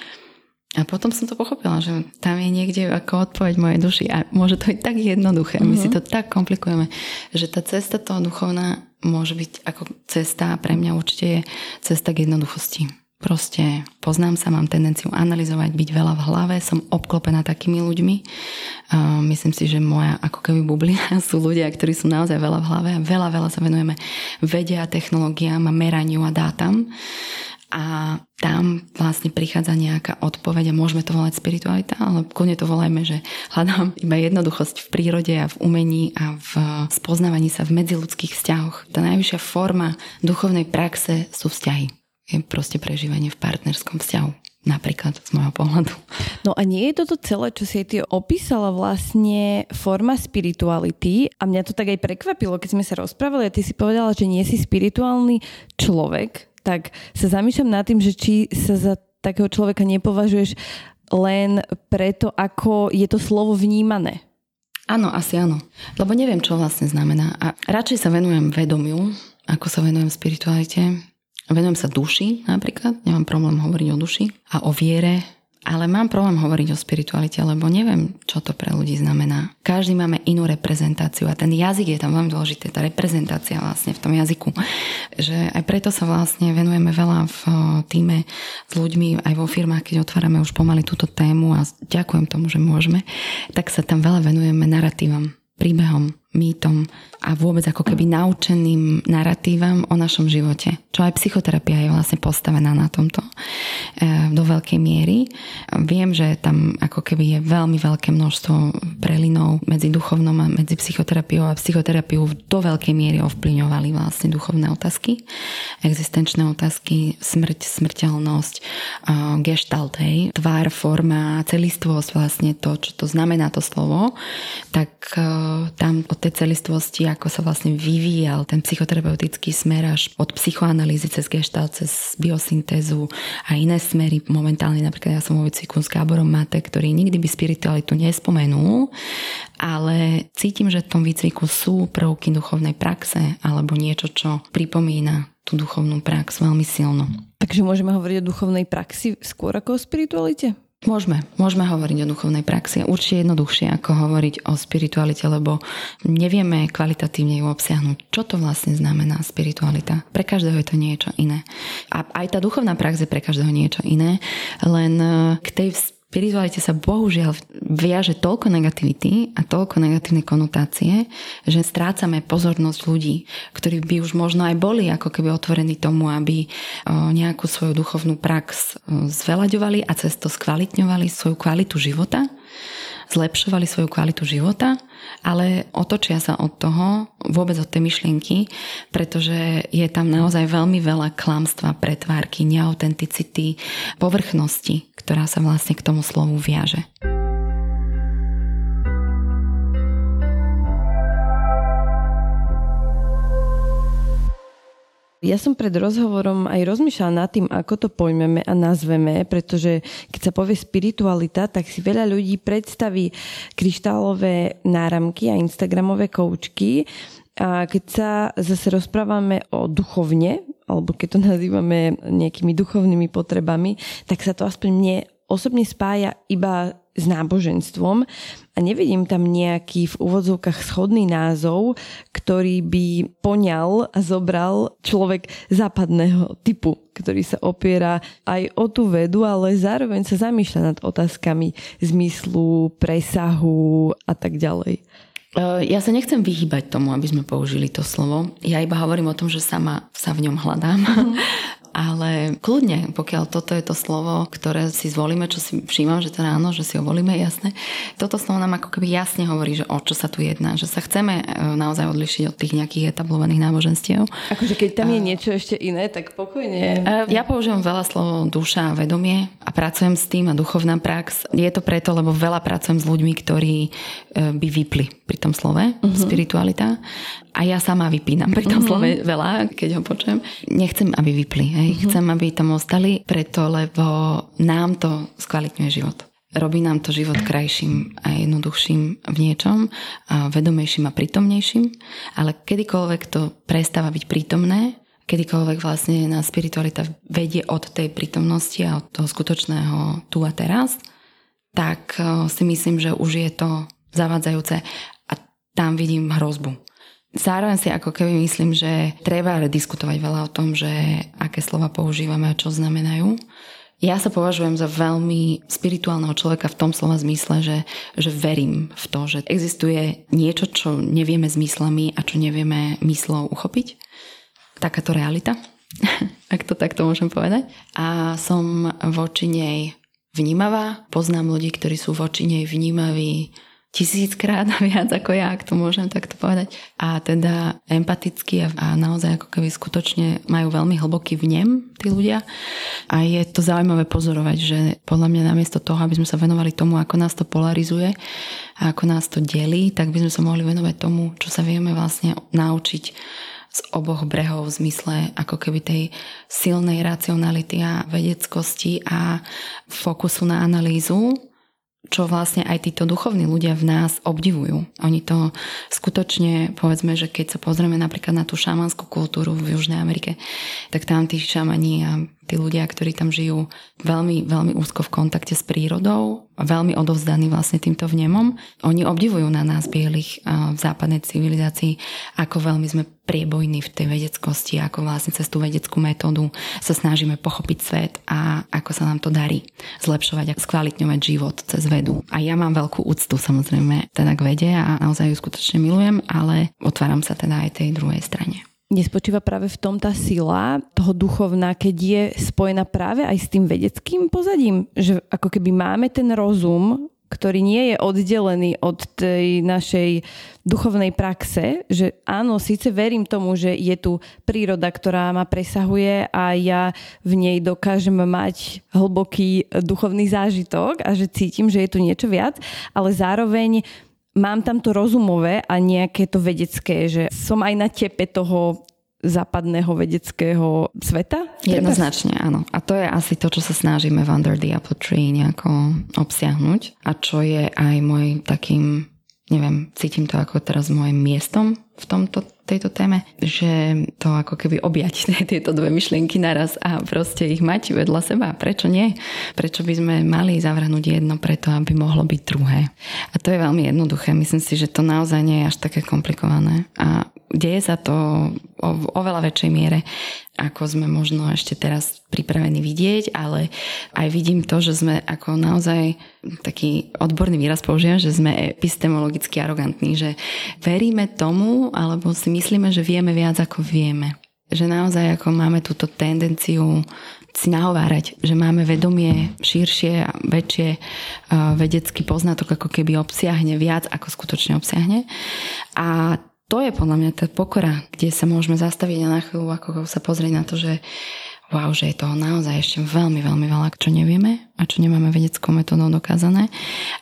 A potom som to pochopila, že tam je niekde ako odpoveď mojej duši a môže to byť tak jednoduché. Mm-hmm. My si mhm. to tak komplikujeme, že tá cesta toho duchovná môže byť ako cesta, pre mňa určite je cesta k jednoduchosti. Proste poznám sa, mám tendenciu analyzovať, byť veľa v hlave, som obklopená takými ľuďmi. Myslím si, že moja ako keby bublina sú ľudia, ktorí sú naozaj veľa v hlave a veľa, veľa sa venujeme vede a technológiám a meraniu a dátam a tam vlastne prichádza nejaká odpoveď a môžeme to volať spiritualita, ale kone to volajme, že hľadám iba jednoduchosť v prírode a v umení a v spoznávaní sa v medziludských vzťahoch. Tá najvyššia forma duchovnej praxe sú vzťahy. Je proste prežívanie v partnerskom vzťahu napríklad z môjho pohľadu. No a nie je toto celé, čo si ty opísala vlastne forma spirituality a mňa to tak aj prekvapilo, keď sme sa rozprávali a ty si povedala, že nie si spirituálny človek, tak sa zamýšľam nad tým, že či sa za takého človeka nepovažuješ len preto, ako je to slovo vnímané. Áno, asi áno. Lebo neviem, čo vlastne znamená. A radšej sa venujem vedomiu, ako sa venujem spiritualite. Venujem sa duši napríklad, nemám problém hovoriť o duši a o viere, ale mám problém hovoriť o spiritualite, lebo neviem, čo to pre ľudí znamená. Každý máme inú reprezentáciu a ten jazyk je tam veľmi dôležité, tá reprezentácia vlastne v tom jazyku. Že aj preto sa vlastne venujeme veľa v týme s ľuďmi, aj vo firmách, keď otvárame už pomaly túto tému a ďakujem tomu, že môžeme, tak sa tam veľa venujeme narratívom, príbehom, mýtom a vôbec ako keby naučeným narratívam o našom živote. Čo aj psychoterapia je vlastne postavená na tomto e, do veľkej miery. Viem, že tam ako keby je veľmi veľké množstvo prelinov medzi duchovnom a medzi psychoterapiou a psychoterapiu do veľkej miery ovplyňovali vlastne duchovné otázky, existenčné otázky, smrť, smrteľnosť, e, gestalt, hej, tvár, forma, celistvosť vlastne to, čo to znamená to slovo, tak e, tam od tej celistvosti, ako sa vlastne vyvíjal ten psychoterapeutický smer až od psychoanalýzy cez gestalt, cez biosyntézu a iné smery. Momentálne napríklad ja som vo výcviku s Gáborom Mate, ktorý nikdy by spiritualitu nespomenul, ale cítim, že v tom výcviku sú prvky duchovnej praxe alebo niečo, čo pripomína tú duchovnú prax veľmi silno. Takže môžeme hovoriť o duchovnej praxi skôr ako o spiritualite? Môžeme, môžeme hovoriť o duchovnej praxi. Určite jednoduchšie ako hovoriť o spiritualite, lebo nevieme kvalitatívne ju obsiahnuť. Čo to vlastne znamená spiritualita? Pre každého je to niečo iné. A aj tá duchovná prax je pre každého niečo iné, len k tej spiritualite sa bohužiaľ viaže toľko negativity a toľko negatívne konotácie, že strácame pozornosť ľudí, ktorí by už možno aj boli ako keby otvorení tomu, aby nejakú svoju duchovnú prax zvelaďovali a cez to skvalitňovali svoju kvalitu života zlepšovali svoju kvalitu života, ale otočia sa od toho, vôbec od tej myšlienky, pretože je tam naozaj veľmi veľa klamstva, pretvárky, neautenticity, povrchnosti, ktorá sa vlastne k tomu slovu viaže. Ja som pred rozhovorom aj rozmýšľala nad tým, ako to pojmeme a nazveme, pretože keď sa povie spiritualita, tak si veľa ľudí predstaví kryštálové náramky a instagramové koučky. A keď sa zase rozprávame o duchovne, alebo keď to nazývame nejakými duchovnými potrebami, tak sa to aspoň mne osobne spája iba s náboženstvom a nevidím tam nejaký v úvodzovkách schodný názov, ktorý by poňal a zobral človek západného typu, ktorý sa opiera aj o tú vedu, ale zároveň sa zamýšľa nad otázkami zmyslu, presahu a tak ďalej. E, ja sa nechcem vyhýbať tomu, aby sme použili to slovo. Ja iba hovorím o tom, že sama sa v ňom hľadám. Mm. ale kľudne, pokiaľ toto je to slovo, ktoré si zvolíme, čo si všímam, že to ráno, že si ho volíme, jasne. Toto slovo nám ako keby jasne hovorí, že o čo sa tu jedná, že sa chceme e, naozaj odlišiť od tých nejakých etablovaných náboženstiev. Akože keď tam je a... niečo ešte iné, tak pokojne. E, ja používam veľa slovo duša a vedomie a pracujem s tým a duchovná prax. Je to preto, lebo veľa pracujem s ľuďmi, ktorí e, by vypli pri tom slove uh-huh. spiritualita a ja sama vypínam pri tom uh-huh. slove veľa, keď ho počujem. Nechcem, aby vypli. Hej. Uh-huh. Chcem, aby tam ostali preto, lebo nám to skvalitňuje život. Robí nám to život krajším a jednoduchším v niečom, a vedomejším a prítomnejším, ale kedykoľvek to prestáva byť prítomné, kedykoľvek vlastne na spiritualita vedie od tej prítomnosti a od toho skutočného tu a teraz, tak eh, si myslím, že už je to zavadzajúce a tam vidím hrozbu. Zároveň si ako keby myslím, že treba diskutovať veľa o tom, že aké slova používame a čo znamenajú. Ja sa považujem za veľmi spirituálneho človeka v tom slova zmysle, že, že verím v to, že existuje niečo, čo nevieme zmyslami a čo nevieme myslou uchopiť. Takáto realita, ak to takto môžem povedať. A som voči nej vnímavá, poznám ľudí, ktorí sú voči nej vnímaví tisíckrát viac ako ja, ak to môžem takto povedať. A teda empaticky a, a naozaj ako keby skutočne majú veľmi hlboký vnem tí ľudia. A je to zaujímavé pozorovať, že podľa mňa namiesto toho, aby sme sa venovali tomu, ako nás to polarizuje a ako nás to delí, tak by sme sa mohli venovať tomu, čo sa vieme vlastne naučiť z oboch brehov v zmysle ako keby tej silnej racionality a vedeckosti a fokusu na analýzu čo vlastne aj títo duchovní ľudia v nás obdivujú. Oni to skutočne, povedzme, že keď sa pozrieme napríklad na tú šamanskú kultúru v Južnej Amerike, tak tam tí šamani a tí ľudia, ktorí tam žijú veľmi, veľmi úzko v kontakte s prírodou veľmi odovzdaní vlastne týmto vnemom, oni obdivujú na nás bielých v západnej civilizácii, ako veľmi sme priebojní v tej vedeckosti, ako vlastne cez tú vedeckú metódu sa snažíme pochopiť svet a ako sa nám to darí zlepšovať a skvalitňovať život cez vedu. A ja mám veľkú úctu samozrejme teda k vede a naozaj ju skutočne milujem, ale otváram sa teda aj tej druhej strane nespočíva práve v tom tá sila toho duchovná, keď je spojená práve aj s tým vedeckým pozadím, že ako keby máme ten rozum, ktorý nie je oddelený od tej našej duchovnej praxe, že áno, síce verím tomu, že je tu príroda, ktorá ma presahuje a ja v nej dokážem mať hlboký duchovný zážitok a že cítim, že je tu niečo viac, ale zároveň mám tam to rozumové a nejaké to vedecké, že som aj na tepe toho západného vedeckého sveta? Jednoznačne, áno. A to je asi to, čo sa snažíme v Under the Apple Tree nejako obsiahnuť a čo je aj môj takým, neviem, cítim to ako teraz môjim miestom v tomto, tejto téme, že to ako keby objať tieto dve myšlienky naraz a proste ich mať vedľa seba. Prečo nie? Prečo by sme mali zavrhnúť jedno preto, aby mohlo byť druhé? A to je veľmi jednoduché. Myslím si, že to naozaj nie je až také komplikované. A deje sa to o, oveľa väčšej miere, ako sme možno ešte teraz pripravení vidieť, ale aj vidím to, že sme ako naozaj taký odborný výraz použijem, že sme epistemologicky arogantní, že veríme tomu, alebo si myslíme, že vieme viac ako vieme. Že naozaj ako máme túto tendenciu si nahovárať, že máme vedomie širšie a väčšie vedecký poznatok ako keby obsiahne viac, ako skutočne obsiahne. A to je podľa mňa tá pokora, kde sa môžeme zastaviť a na chvíľu ako sa pozrieť na to, že wow, že je toho naozaj ešte veľmi, veľmi veľa, čo nevieme a čo nemáme vedeckou metodou dokázané.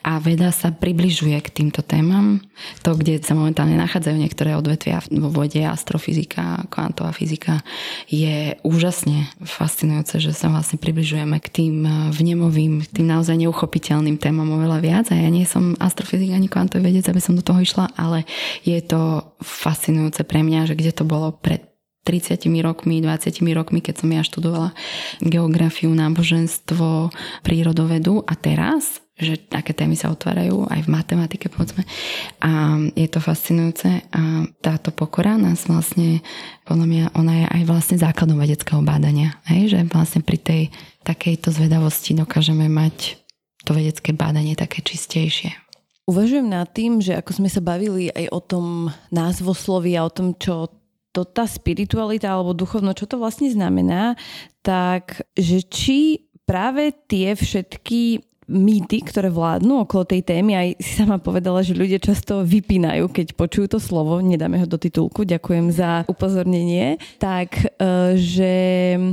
A veda sa približuje k týmto témam. To, kde sa momentálne nachádzajú niektoré odvetvia vo vode, astrofyzika, kvantová fyzika, je úžasne fascinujúce, že sa vlastne približujeme k tým vnemovým, tým naozaj neuchopiteľným témam oveľa viac. A ja nie som astrofyzik ani kvantový vedec, aby som do toho išla, ale je to fascinujúce pre mňa, že kde to bolo pred 30 rokmi, 20 rokmi, keď som ja študovala geografiu, náboženstvo, prírodovedu a teraz, že aké témy sa otvárajú aj v matematike povedzme a je to fascinujúce a táto pokora nás vlastne podľa mňa ona je aj vlastne základom vedeckého bádania, hej? že vlastne pri tej takejto zvedavosti dokážeme mať to vedecké bádanie také čistejšie. Uvažujem nad tým, že ako sme sa bavili aj o tom názvoslovi a o tom, čo to tá spiritualita alebo duchovno, čo to vlastne znamená, tak že či práve tie všetky mýty, ktoré vládnu okolo tej témy. Aj si sama povedala, že ľudia často vypínajú, keď počujú to slovo, nedáme ho do titulku, ďakujem za upozornenie, tak e, že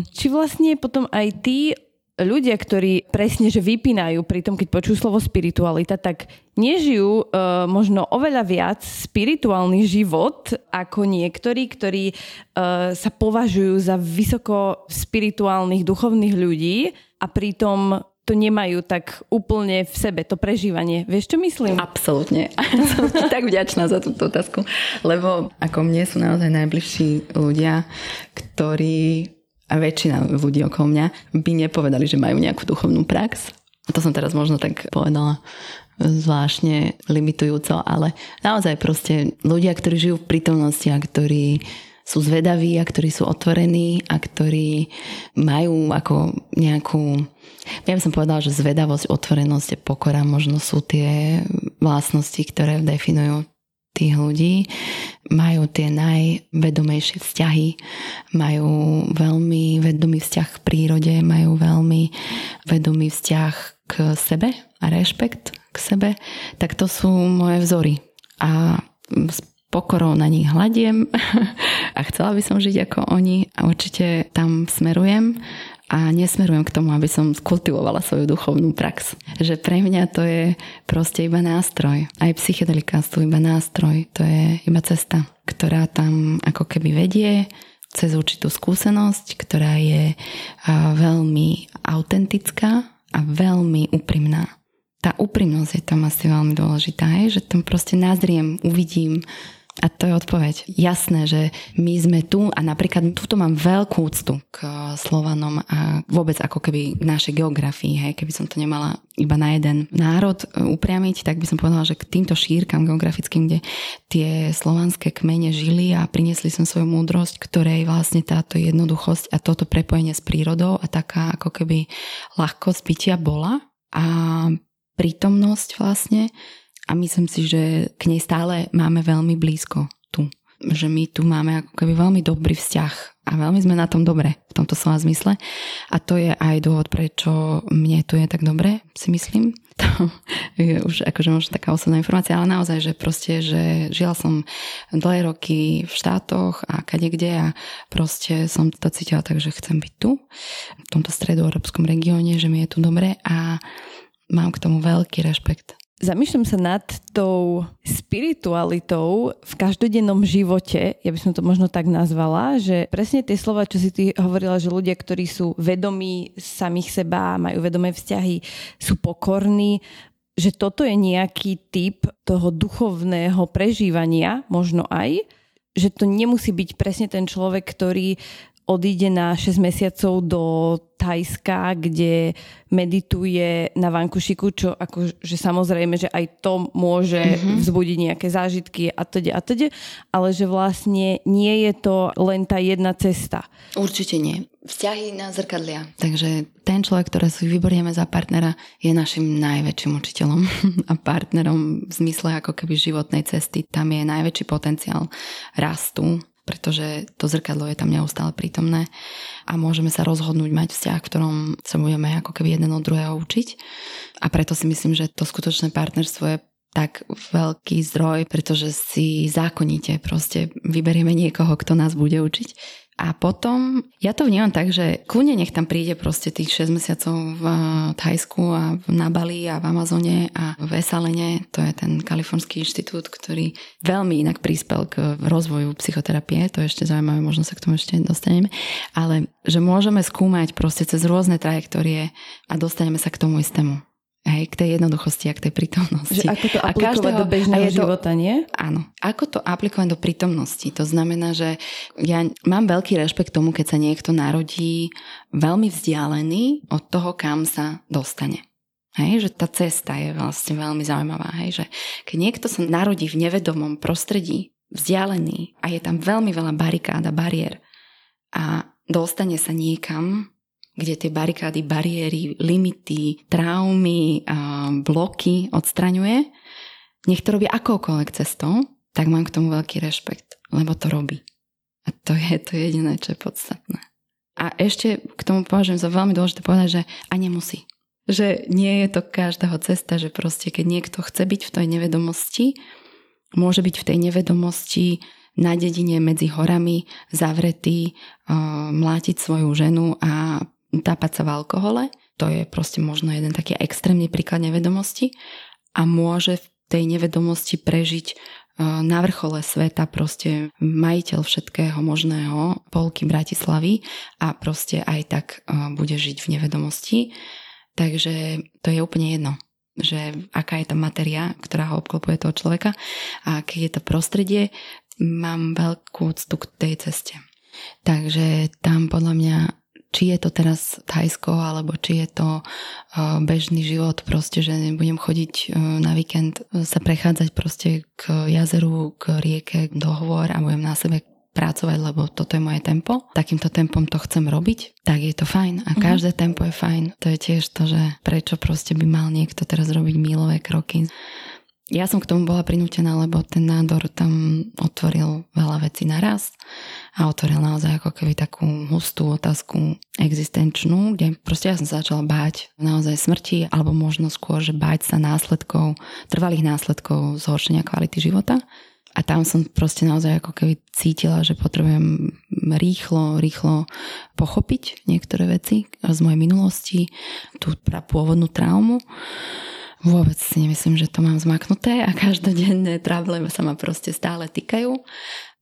či vlastne potom aj tí ľudia, ktorí presne, že vypínajú pri tom, keď počujú slovo spiritualita, tak nežijú uh, možno oveľa viac spirituálny život ako niektorí, ktorí uh, sa považujú za vysoko spirituálnych duchovných ľudí a pritom to nemajú tak úplne v sebe, to prežívanie. Vieš, čo myslím? Absolútne. Som tak vďačná za túto otázku, lebo ako mne sú naozaj najbližší ľudia, ktorí a väčšina ľudí okolo mňa by nepovedali, že majú nejakú duchovnú prax. To som teraz možno tak povedala zvláštne limitujúco, ale naozaj proste ľudia, ktorí žijú v prítomnosti a ktorí sú zvedaví a ktorí sú otvorení a ktorí majú ako nejakú ja by som povedala, že zvedavosť, otvorenosť a pokora možno sú tie vlastnosti, ktoré definujú tých ľudí. Majú tie najvedomejšie vzťahy, majú veľmi vedomý vzťah k prírode, majú veľmi vedomý vzťah k sebe a rešpekt k sebe. Tak to sú moje vzory. A s pokorou na nich hľadiem a chcela by som žiť ako oni a určite tam smerujem a nesmerujem k tomu, aby som skultivovala svoju duchovnú prax. Že pre mňa to je proste iba nástroj. Aj psychedelika sú iba nástroj. To je iba cesta, ktorá tam ako keby vedie cez určitú skúsenosť, ktorá je veľmi autentická a veľmi úprimná. Tá úprimnosť je tam asi veľmi dôležitá, že tam proste nazriem, uvidím, a to je odpoveď. Jasné, že my sme tu a napríklad tuto mám veľkú úctu k Slovanom a vôbec ako keby k našej geografii, hej, keby som to nemala iba na jeden národ e, upriamiť, tak by som povedala, že k týmto šírkam geografickým, kde tie slovanské kmene žili a priniesli som svoju múdrosť, ktorej vlastne táto jednoduchosť a toto prepojenie s prírodou a taká ako keby ľahkosť bytia bola a prítomnosť vlastne a myslím si, že k nej stále máme veľmi blízko tu. Že my tu máme ako keby veľmi dobrý vzťah a veľmi sme na tom dobre v tomto slova zmysle. A to je aj dôvod, prečo mne tu je tak dobre, si myslím. To je už akože možno taká osobná informácia, ale naozaj, že proste, že žila som dlhé roky v štátoch a kade kde a proste som to cítila tak, že chcem byť tu, v tomto stredoeurópskom regióne, že mi je tu dobre a mám k tomu veľký rešpekt. Zamýšľam sa nad tou spiritualitou v každodennom živote, ja by som to možno tak nazvala, že presne tie slova, čo si ty hovorila, že ľudia, ktorí sú vedomí samých seba, majú vedomé vzťahy, sú pokorní, že toto je nejaký typ toho duchovného prežívania, možno aj, že to nemusí byť presne ten človek, ktorý odíde na 6 mesiacov do Thajska, kde medituje na vankušiku, čo ako, že samozrejme, že aj to môže mm-hmm. vzbudiť nejaké zážitky a teda a teda, ale že vlastne nie je to len tá jedna cesta. Určite nie. Vzťahy na zrkadlia. Takže ten človek, ktorý si vyberieme za partnera, je našim najväčším učiteľom a partnerom v zmysle ako keby životnej cesty. Tam je najväčší potenciál rastu pretože to zrkadlo je tam neustále prítomné a môžeme sa rozhodnúť mať vzťah, v ktorom sa budeme ako keby jeden od druhého učiť. A preto si myslím, že to skutočné partnerstvo je tak veľký zdroj, pretože si zákonite proste vyberieme niekoho, kto nás bude učiť a potom, ja to vnímam tak, že kľudne nech tam príde proste tých 6 mesiacov v Thajsku a na Bali a v Amazone a v Esalene, to je ten kalifornský inštitút, ktorý veľmi inak prispel k rozvoju psychoterapie, to je ešte zaujímavé, možno sa k tomu ešte dostaneme, ale že môžeme skúmať proste cez rôzne trajektórie a dostaneme sa k tomu istému. Hej, k tej jednoduchosti a k tej prítomnosti. Že ako to aplikovať každého, do bežného to, života, nie? Áno. Ako to aplikovať do prítomnosti? To znamená, že ja mám veľký rešpekt tomu, keď sa niekto narodí veľmi vzdialený od toho, kam sa dostane. Hej, že tá cesta je vlastne veľmi zaujímavá. Hej, že keď niekto sa narodí v nevedomom prostredí, vzdialený a je tam veľmi veľa barikád a bariér a dostane sa niekam, kde tie barikády, bariéry, limity, traumy, bloky odstraňuje, nech to robí akoukoľvek cestou, tak mám k tomu veľký rešpekt, lebo to robí. A to je to jediné, čo je podstatné. A ešte k tomu považujem za veľmi dôležité povedať, že a nemusí. Že nie je to každého cesta, že proste keď niekto chce byť v tej nevedomosti, môže byť v tej nevedomosti na dedine medzi horami zavretý, mlátiť svoju ženu a tápať sa v alkohole. To je proste možno jeden taký extrémny príklad nevedomosti a môže v tej nevedomosti prežiť na vrchole sveta proste majiteľ všetkého možného polky Bratislavy a proste aj tak bude žiť v nevedomosti. Takže to je úplne jedno že aká je tá materia, ktorá ho obklopuje toho človeka a aké je to prostredie, mám veľkú úctu k tej ceste. Takže tam podľa mňa či je to teraz Thajsko, alebo či je to bežný život, proste, že budem chodiť na víkend sa prechádzať proste k jazeru, k rieke, dohovor a budem na sebe pracovať, lebo toto je moje tempo. Takýmto tempom to chcem robiť, tak je to fajn. A mhm. každé mm-hmm. tempo je fajn. To je tiež to, že prečo proste by mal niekto teraz robiť mílové kroky. Ja som k tomu bola prinútená, lebo ten nádor tam otvoril veľa vecí naraz a otvoril naozaj ako keby takú hustú otázku existenčnú, kde proste ja som sa začala báť naozaj smrti alebo možno skôr, že báť sa následkov, trvalých následkov zhoršenia kvality života. A tam som proste naozaj ako keby cítila, že potrebujem rýchlo, rýchlo pochopiť niektoré veci z mojej minulosti, tú pôvodnú traumu Vôbec si nemyslím, že to mám zmaknuté a každodenné trable sa ma proste stále týkajú.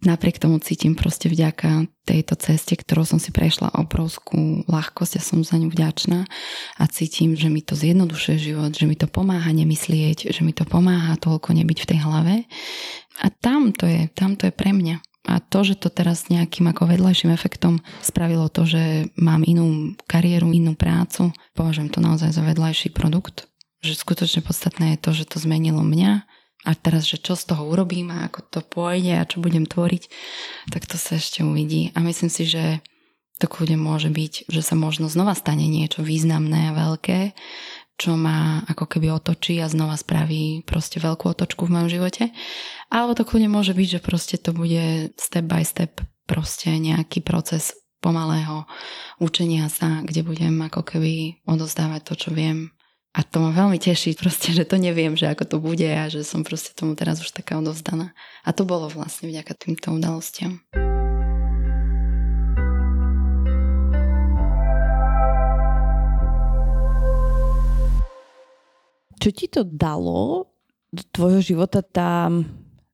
Napriek tomu cítim proste vďaka tejto ceste, ktorou som si prešla obrovskú ľahkosť a som za ňu vďačná a cítim, že mi to zjednodušuje život, že mi to pomáha nemyslieť, že mi to pomáha toľko nebyť v tej hlave. A tam to je, tam to je pre mňa. A to, že to teraz nejakým ako vedľajším efektom spravilo to, že mám inú kariéru, inú prácu, považujem to naozaj za vedľajší produkt že skutočne podstatné je to, že to zmenilo mňa a teraz, že čo z toho urobím a ako to pôjde a čo budem tvoriť, tak to sa ešte uvidí. A myslím si, že to kľudne môže byť, že sa možno znova stane niečo významné a veľké, čo ma ako keby otočí a znova spraví proste veľkú otočku v mojom živote. Alebo to kľudne môže byť, že proste to bude step by step proste nejaký proces pomalého učenia sa, kde budem ako keby odozdávať to, čo viem a to ma veľmi teší proste, že to neviem, že ako to bude a že som proste tomu teraz už taká odovzdaná. A to bolo vlastne vďaka týmto udalostiam. Čo ti to dalo do tvojho života tá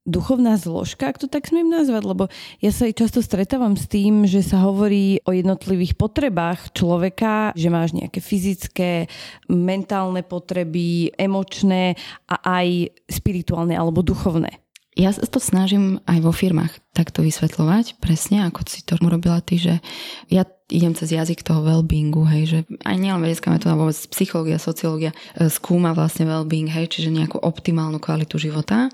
duchovná zložka, ak to tak smiem nazvať, lebo ja sa aj často stretávam s tým, že sa hovorí o jednotlivých potrebách človeka, že máš nejaké fyzické, mentálne potreby, emočné a aj spirituálne alebo duchovné. Ja sa to snažím aj vo firmách takto vysvetľovať, presne ako si to urobila ty, že ja idem cez jazyk toho well-beingu, hej, že aj nielen vedecká metóda, vôbec psychológia, sociológia e, skúma vlastne well-being, hej, čiže nejakú optimálnu kvalitu života.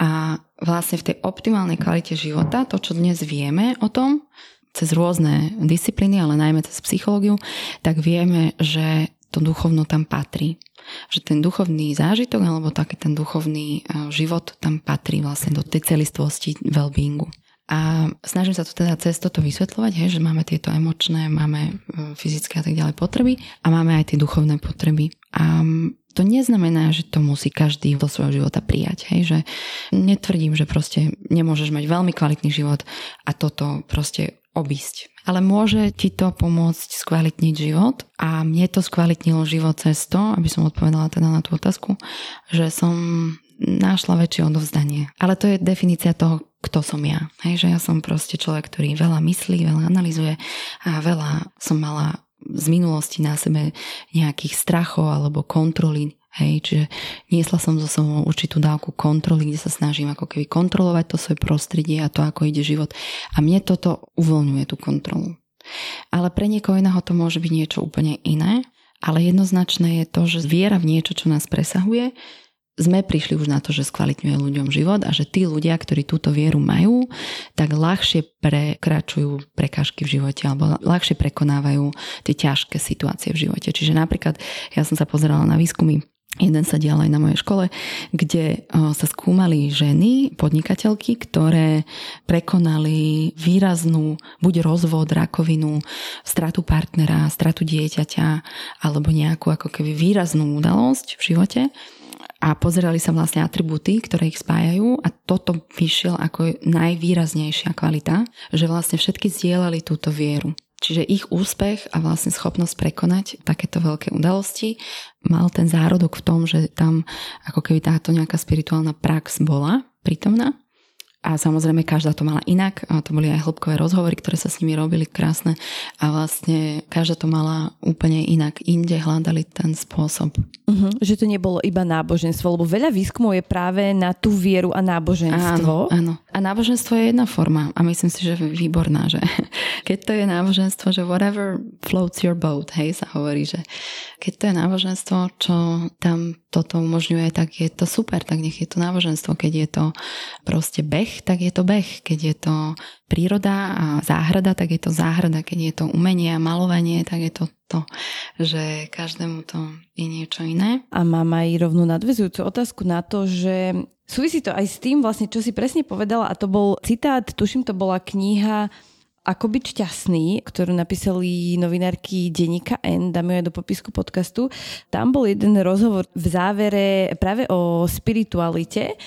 A vlastne v tej optimálnej kvalite života, to, čo dnes vieme o tom, cez rôzne disciplíny, ale najmä cez psychológiu, tak vieme, že to duchovno tam patrí že ten duchovný zážitok alebo taký ten duchovný e, život tam patrí vlastne do tej celistvosti well-beingu. A snažím sa to teda cez toto vysvetľovať, hej, že máme tieto emočné, máme e, fyzické a tak ďalej potreby a máme aj tie duchovné potreby. A to neznamená, že to musí každý do svojho života prijať. Hej, že netvrdím, že proste nemôžeš mať veľmi kvalitný život a toto proste obísť. Ale môže ti to pomôcť skvalitniť život a mne to skvalitnilo život cez to, aby som odpovedala teda na tú otázku, že som našla väčšie odovzdanie. Ale to je definícia toho, kto som ja. Hej, že ja som proste človek, ktorý veľa myslí, veľa analizuje a veľa som mala z minulosti na sebe nejakých strachov alebo kontroly Hej, čiže niesla som zo sebou určitú dávku kontroly, kde sa snažím ako keby kontrolovať to svoje prostredie a to, ako ide život. A mne toto uvoľňuje tú kontrolu. Ale pre niekoho iného to môže byť niečo úplne iné ale jednoznačné je to, že viera v niečo, čo nás presahuje, sme prišli už na to, že skvalitňuje ľuďom život a že tí ľudia, ktorí túto vieru majú, tak ľahšie prekračujú prekážky v živote alebo ľahšie prekonávajú tie ťažké situácie v živote. Čiže napríklad ja som sa pozerala na výskumy Jeden sa dial aj na mojej škole, kde sa skúmali ženy, podnikateľky, ktoré prekonali výraznú buď rozvod, rakovinu, stratu partnera, stratu dieťaťa alebo nejakú ako keby výraznú udalosť v živote a pozerali sa vlastne atribúty, ktoré ich spájajú a toto vyšiel ako najvýraznejšia kvalita, že vlastne všetky zdieľali túto vieru. Čiže ich úspech a vlastne schopnosť prekonať takéto veľké udalosti mal ten zárodok v tom, že tam ako keby táto nejaká spirituálna prax bola prítomná a samozrejme každá to mala inak. A to boli aj hĺbkové rozhovory, ktoré sa s nimi robili krásne. A vlastne každá to mala úplne inak. Inde hľadali ten spôsob. Uh-huh, že to nebolo iba náboženstvo, lebo veľa výskumov je práve na tú vieru a náboženstvo. Áno, áno. A náboženstvo je jedna forma a myslím si, že výborná, že keď to je náboženstvo, že whatever floats your boat, hej, sa hovorí, že keď to je náboženstvo, čo tam toto umožňuje, tak je to super, tak nech je to náboženstvo. Keď je to proste beh, tak je to beh. Keď je to príroda a záhrada, tak je to záhrada. Keď je to umenie a malovanie, tak je to to, že každému to je niečo iné. A mám aj rovnú nadvezujúcu otázku na to, že Súvisí to aj s tým vlastne, čo si presne povedala a to bol citát, tuším to bola kniha ako byť šťastný, ktorú napísali novinárky Denika N, dáme ju aj do popisku podcastu. Tam bol jeden rozhovor v závere práve o spiritualite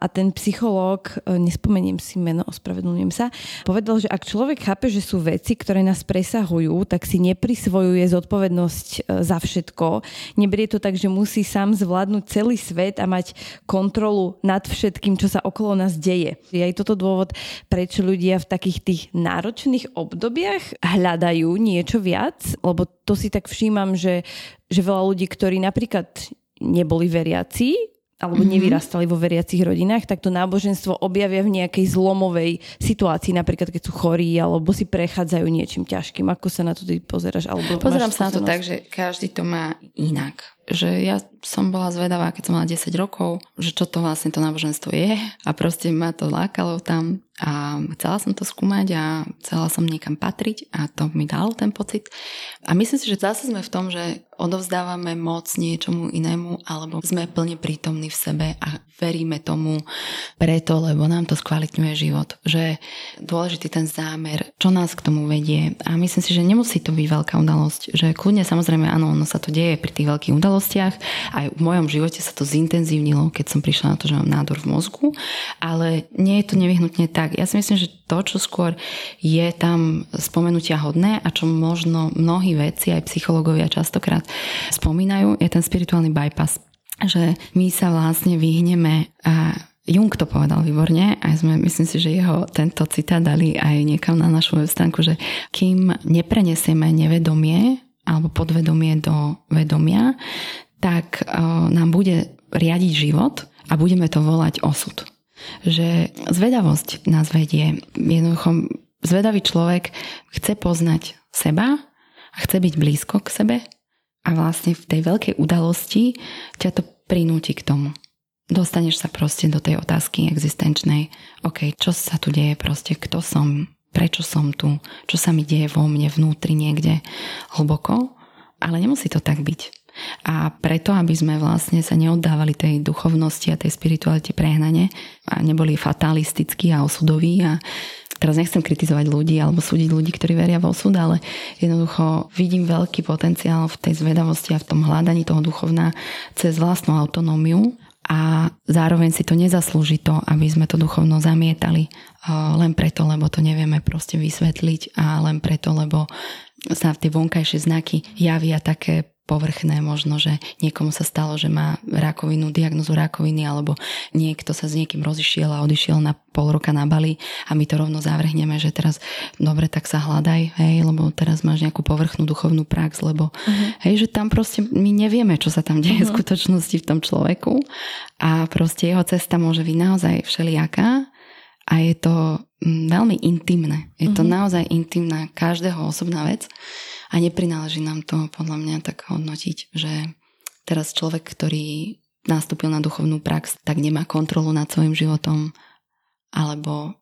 a ten psychológ, e, nespomeniem si meno, ospravedlňujem sa, povedal, že ak človek chápe, že sú veci, ktoré nás presahujú, tak si neprisvojuje zodpovednosť e, za všetko. Neberie to tak, že musí sám zvládnuť celý svet a mať kontrolu nad všetkým, čo sa okolo nás deje. Je aj toto dôvod, prečo ľudia v takých tých náročných obdobiach hľadajú niečo viac, lebo to si tak všímam, že, že veľa ľudí, ktorí napríklad neboli veriaci, alebo mm-hmm. nevyrastali vo veriacich rodinách, tak to náboženstvo objavia v nejakej zlomovej situácii, napríklad keď sú chorí alebo si prechádzajú niečím ťažkým. Ako sa na to ty pozeráš? Alebo Pozerám sa na to tak, že každý to má inak že ja som bola zvedavá, keď som mala 10 rokov, že čo to vlastne to náboženstvo je a proste ma to lákalo tam a chcela som to skúmať a chcela som niekam patriť a to mi dalo ten pocit. A myslím si, že zase sme v tom, že odovzdávame moc niečomu inému alebo sme plne prítomní v sebe a veríme tomu preto, lebo nám to skvalitňuje život. Že dôležitý ten zámer, čo nás k tomu vedie. A myslím si, že nemusí to byť veľká udalosť. Že kľudne samozrejme áno, ono sa to deje pri tých veľkých udalostiach. Aj v mojom živote sa to zintenzívnilo, keď som prišla na to, že mám nádor v mozgu. Ale nie je to nevyhnutne tak. Ja si myslím, že to, čo skôr je tam spomenutia hodné a čo možno mnohí veci, aj psychológovia častokrát spomínajú, je ten spirituálny bypass že my sa vlastne vyhneme a Jung to povedal výborne a sme, myslím si, že jeho tento citát dali aj niekam na našu web stránku, že kým neprenesieme nevedomie alebo podvedomie do vedomia, tak uh, nám bude riadiť život a budeme to volať osud. Že zvedavosť nás vedie. Jednoducho zvedavý človek chce poznať seba a chce byť blízko k sebe a vlastne v tej veľkej udalosti ťa to prinúti k tomu. Dostaneš sa proste do tej otázky existenčnej. OK, čo sa tu deje proste, kto som, prečo som tu, čo sa mi deje vo mne vnútri niekde hlboko, ale nemusí to tak byť. A preto, aby sme vlastne sa neoddávali tej duchovnosti a tej spiritualite prehnane a neboli fatalistickí a osudoví a teraz nechcem kritizovať ľudí alebo súdiť ľudí, ktorí veria vo súd, ale jednoducho vidím veľký potenciál v tej zvedavosti a v tom hľadaní toho duchovná cez vlastnú autonómiu a zároveň si to nezaslúži to, aby sme to duchovno zamietali len preto, lebo to nevieme proste vysvetliť a len preto, lebo sa tie vonkajšie znaky javia také povrchné možno, že niekomu sa stalo, že má rakovinu, diagnozu rakoviny, alebo niekto sa s niekým rozišiel a odišiel na pol roka na Bali a my to rovno zavrhneme, že teraz dobre, tak sa hľadaj, hej, lebo teraz máš nejakú povrchnú duchovnú prax, lebo uh-huh. hej, že tam proste my nevieme, čo sa tam deje uh-huh. v skutočnosti v tom človeku a proste jeho cesta môže byť naozaj všelijaká a je to mm, veľmi intimné. Je to uh-huh. naozaj intimná každého osobná vec A neprináleží nám to podľa mňa tak hodnotiť, že teraz človek, ktorý nastúpil na duchovnú prax, tak nemá kontrolu nad svojim životom, alebo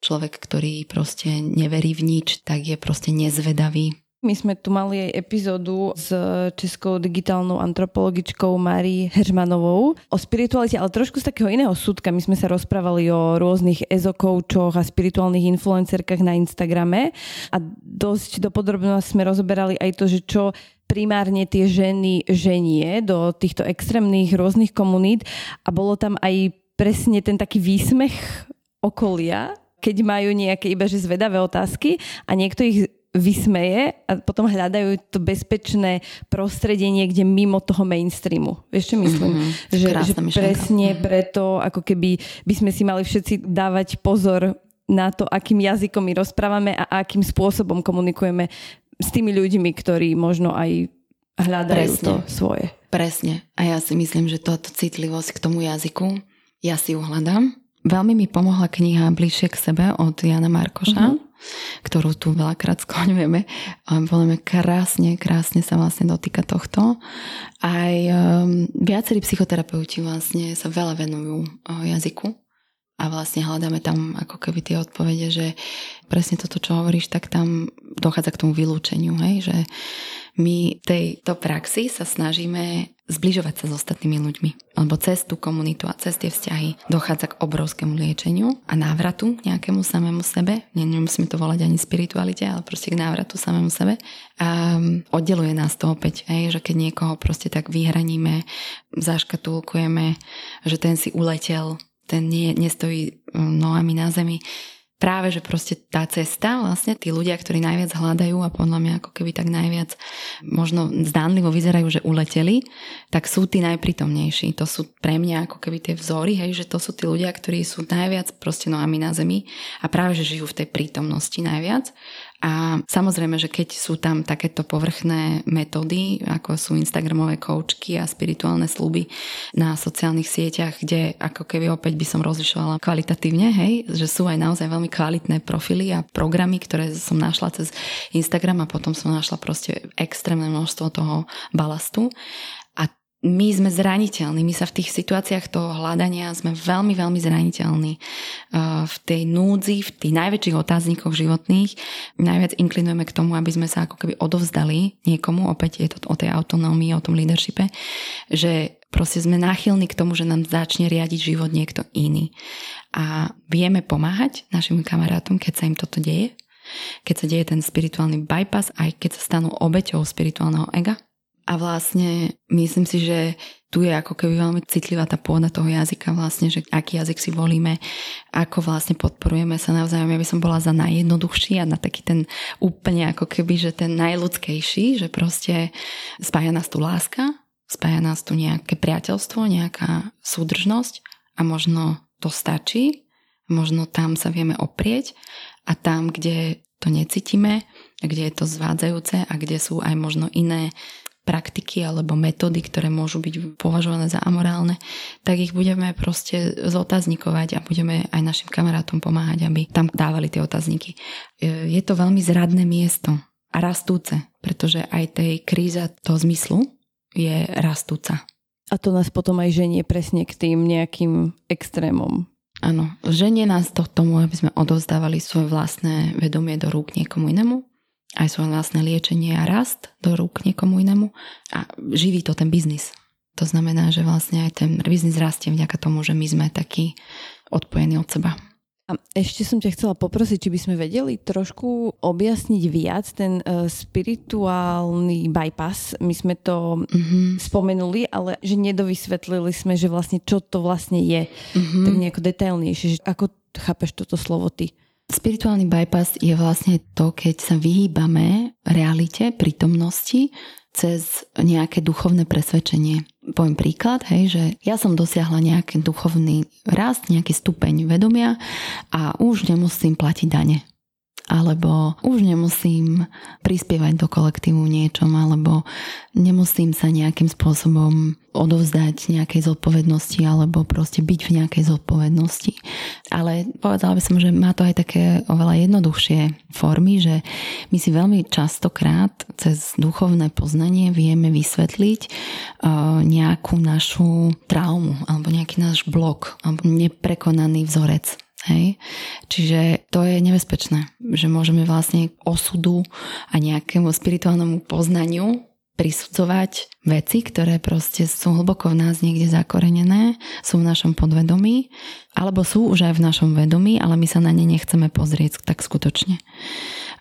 človek, ktorý proste neverí v nič, tak je proste nezvedavý my sme tu mali aj epizódu s českou digitálnou antropologičkou Marí Heržmanovou o spiritualite, ale trošku z takého iného súdka. My sme sa rozprávali o rôznych ezokoučoch a spirituálnych influencerkách na Instagrame a dosť dopodrobne sme rozoberali aj to, že čo primárne tie ženy ženie do týchto extrémnych rôznych komunít a bolo tam aj presne ten taký výsmech okolia, keď majú nejaké iba že zvedavé otázky a niekto ich vysmeje a potom hľadajú to bezpečné prostredie niekde mimo toho mainstreamu. Vieš, čo myslím? Mm-hmm. Že, že presne mm-hmm. preto, ako keby by sme si mali všetci dávať pozor na to, akým jazykom my rozprávame a akým spôsobom komunikujeme s tými ľuďmi, ktorí možno aj hľadajú Presne. to svoje. Presne. A ja si myslím, že táto citlivosť k tomu jazyku, ja si ju hľadám. Veľmi mi pomohla kniha Bližšie k sebe od Jana Markoša. Mm-hmm ktorú tu veľakrát skloňujeme. Podľa krásne, krásne sa vlastne dotýka tohto. Aj um, viacerí psychoterapeuti vlastne sa veľa venujú jazyku a vlastne hľadáme tam ako keby tie odpovede, že presne toto, čo hovoríš, tak tam dochádza k tomu vylúčeniu, hej, že my tejto praxi sa snažíme zbližovať sa s ostatnými ľuďmi. Lebo cez tú komunitu a cez tie vzťahy dochádza k obrovskému liečeniu a návratu nejakému samému sebe. Nemusíme to volať ani spiritualite, ale proste k návratu samému sebe. A oddeluje nás to opäť, hej, že keď niekoho proste tak vyhraníme, zaškatulkujeme, že ten si uletel, ten nie, nestojí mm, nohami na zemi, práve, že proste tá cesta, vlastne tí ľudia, ktorí najviac hľadajú a podľa mňa ako keby tak najviac možno zdánlivo vyzerajú, že uleteli, tak sú tí najprítomnejší. To sú pre mňa ako keby tie vzory, hej, že to sú tí ľudia, ktorí sú najviac proste nohami na zemi a práve, že žijú v tej prítomnosti najviac a samozrejme, že keď sú tam takéto povrchné metódy, ako sú Instagramové koučky a spirituálne sluby na sociálnych sieťach, kde ako keby opäť by som rozlišovala kvalitatívne, hej, že sú aj naozaj veľmi kvalitné profily a programy, ktoré som našla cez Instagram a potom som našla proste extrémne množstvo toho balastu my sme zraniteľní, my sa v tých situáciách toho hľadania sme veľmi, veľmi zraniteľní. Uh, v tej núdzi, v tých najväčších otáznikoch životných najviac inklinujeme k tomu, aby sme sa ako keby odovzdali niekomu, opäť je to o tej autonómii, o tom leadershipe, že proste sme náchylní k tomu, že nám začne riadiť život niekto iný. A vieme pomáhať našim kamarátom, keď sa im toto deje, keď sa deje ten spirituálny bypass, aj keď sa stanú obeťou spirituálneho ega, a vlastne myslím si, že tu je ako keby veľmi citlivá tá pôda toho jazyka vlastne, že aký jazyk si volíme, ako vlastne podporujeme sa navzájom. Ja by som bola za najjednoduchší a na taký ten úplne ako keby, že ten najľudskejší, že proste spája nás tu láska, spája nás tu nejaké priateľstvo, nejaká súdržnosť a možno to stačí, možno tam sa vieme oprieť a tam, kde to necítime, kde je to zvádzajúce a kde sú aj možno iné praktiky alebo metódy, ktoré môžu byť považované za amorálne, tak ich budeme proste zotaznikovať a budeme aj našim kamarátom pomáhať, aby tam dávali tie otázniky. E, je to veľmi zradné miesto a rastúce, pretože aj tej kríza toho zmyslu je rastúca. A to nás potom aj ženie presne k tým nejakým extrémom. Áno, ženie nás to tomu, aby sme odovzdávali svoje vlastné vedomie do rúk niekomu inému aj svoje vlastné liečenie a rast do rúk niekomu inému a živí to ten biznis. To znamená, že vlastne aj ten biznis rastie vďaka tomu, že my sme takí odpojení od seba. A ešte som ťa chcela poprosiť, či by sme vedeli trošku objasniť viac ten uh, spirituálny bypass. My sme to mm-hmm. spomenuli, ale že nedovysvetlili sme, že vlastne čo to vlastne je. Mm-hmm. Tak nejako detailnejšie. Ako chápeš toto slovo ty? Spirituálny bypass je vlastne to, keď sa vyhýbame realite, prítomnosti cez nejaké duchovné presvedčenie. Poviem príklad, hej, že ja som dosiahla nejaký duchovný rast, nejaký stupeň vedomia a už nemusím platiť dane. Alebo už nemusím prispievať do kolektívu niečom, alebo nemusím sa nejakým spôsobom odovzdať nejakej zodpovednosti alebo proste byť v nejakej zodpovednosti. Ale povedala by som, že má to aj také oveľa jednoduchšie formy, že my si veľmi častokrát cez duchovné poznanie vieme vysvetliť uh, nejakú našu traumu alebo nejaký náš blok alebo neprekonaný vzorec Hej? Čiže to je nebezpečné, že môžeme vlastne osudu a nejakému spirituálnemu poznaniu prisudzovať veci, ktoré proste sú hlboko v nás niekde zakorenené, sú v našom podvedomí, alebo sú už aj v našom vedomí, ale my sa na ne nechceme pozrieť tak skutočne.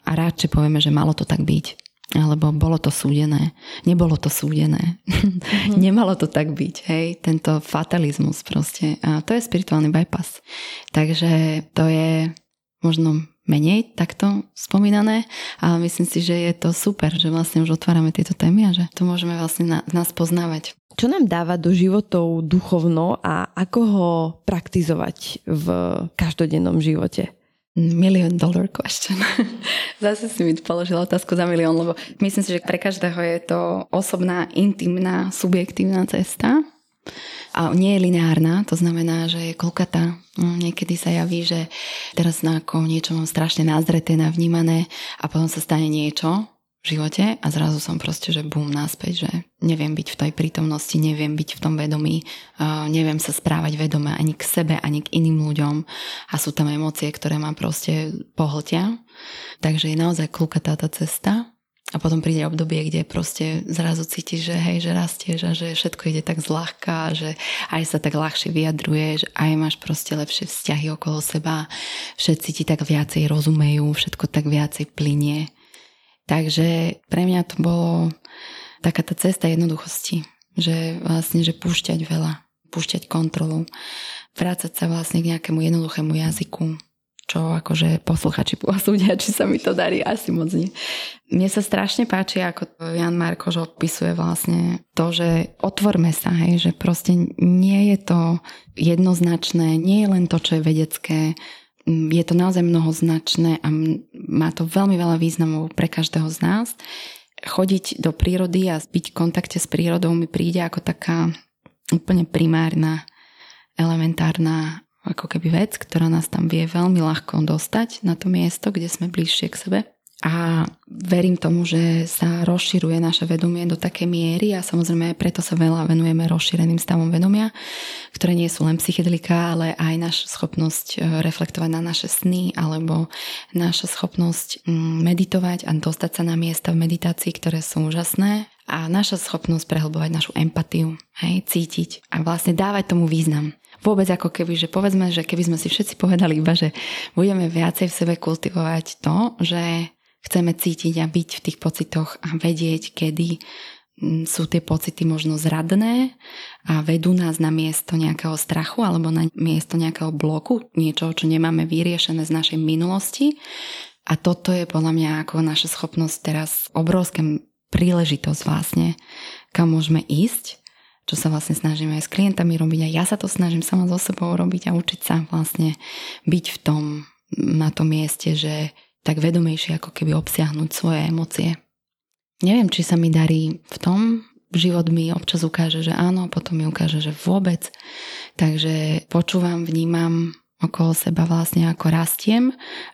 A radšej povieme, že malo to tak byť alebo bolo to súdené. Nebolo to súdené. Mm-hmm. Nemalo to tak byť, hej. Tento fatalizmus proste. A to je spirituálny bypass. Takže to je možno menej takto spomínané, ale myslím si, že je to super, že vlastne už otvárame tieto témy a že to môžeme vlastne na, nás poznávať. Čo nám dáva do životov duchovno a ako ho praktizovať v každodennom živote? Million dollar question. Zase si mi položila otázku za milión, lebo myslím si, že pre každého je to osobná, intimná, subjektívna cesta. A nie je lineárna, to znamená, že je kolkata. Mm, niekedy sa javí, že teraz na niečo mám strašne názreté, navnímané a potom sa stane niečo, v živote a zrazu som proste, že bum, náspäť, že neviem byť v tej prítomnosti, neviem byť v tom vedomí, neviem sa správať vedome ani k sebe, ani k iným ľuďom. A sú tam emócie, ktoré ma proste pohltia. Takže je naozaj kľúkatá tá cesta. A potom príde obdobie, kde proste zrazu cítiš, že hej, že rastieš a že všetko ide tak zľahka, že aj sa tak ľahšie vyjadruješ, aj máš proste lepšie vzťahy okolo seba, všetci ti tak viacej rozumejú, všetko tak viacej plinie Takže pre mňa to bolo taká tá cesta jednoduchosti, že vlastne, že púšťať veľa, púšťať kontrolu, vrácať sa vlastne k nejakému jednoduchému jazyku, čo akože posluchači posúdia, či sa mi to darí, asi moc nie. Mne sa strašne páči, ako Jan Markoš opisuje vlastne to, že otvorme sa, hej, že proste nie je to jednoznačné, nie je len to, čo je vedecké, je to naozaj mnohoznačné a má to veľmi veľa významov pre každého z nás. Chodiť do prírody a byť v kontakte s prírodou mi príde ako taká úplne primárna, elementárna ako keby vec, ktorá nás tam vie veľmi ľahko dostať na to miesto, kde sme bližšie k sebe. A verím tomu, že sa rozširuje naše vedomie do také miery a samozrejme preto sa veľa venujeme rozšíreným stavom vedomia, ktoré nie sú len psychedelika, ale aj naša schopnosť e, reflektovať na naše sny alebo naša schopnosť mm, meditovať a dostať sa na miesta v meditácii, ktoré sú úžasné a naša schopnosť prehlbovať našu empatiu, hej, cítiť a vlastne dávať tomu význam. Vôbec ako keby, že povedzme, že keby sme si všetci povedali iba, že budeme viacej v sebe kultivovať to, že chceme cítiť a byť v tých pocitoch a vedieť, kedy mm, sú tie pocity možno zradné a vedú nás na miesto nejakého strachu alebo na miesto nejakého bloku, niečo, čo nemáme vyriešené z našej minulosti. A toto je podľa mňa ako naša schopnosť teraz obrovská príležitosť vlastne, kam môžeme ísť, čo sa vlastne snažíme aj s klientami robiť a ja sa to snažím sama so sebou robiť a učiť sa vlastne byť v tom, na tom mieste, že tak vedomejšie ako keby obsiahnuť svoje emócie. Neviem, či sa mi darí v tom, život mi občas ukáže, že áno, potom mi ukáže, že vôbec. Takže počúvam, vnímam okolo seba vlastne ako rastiem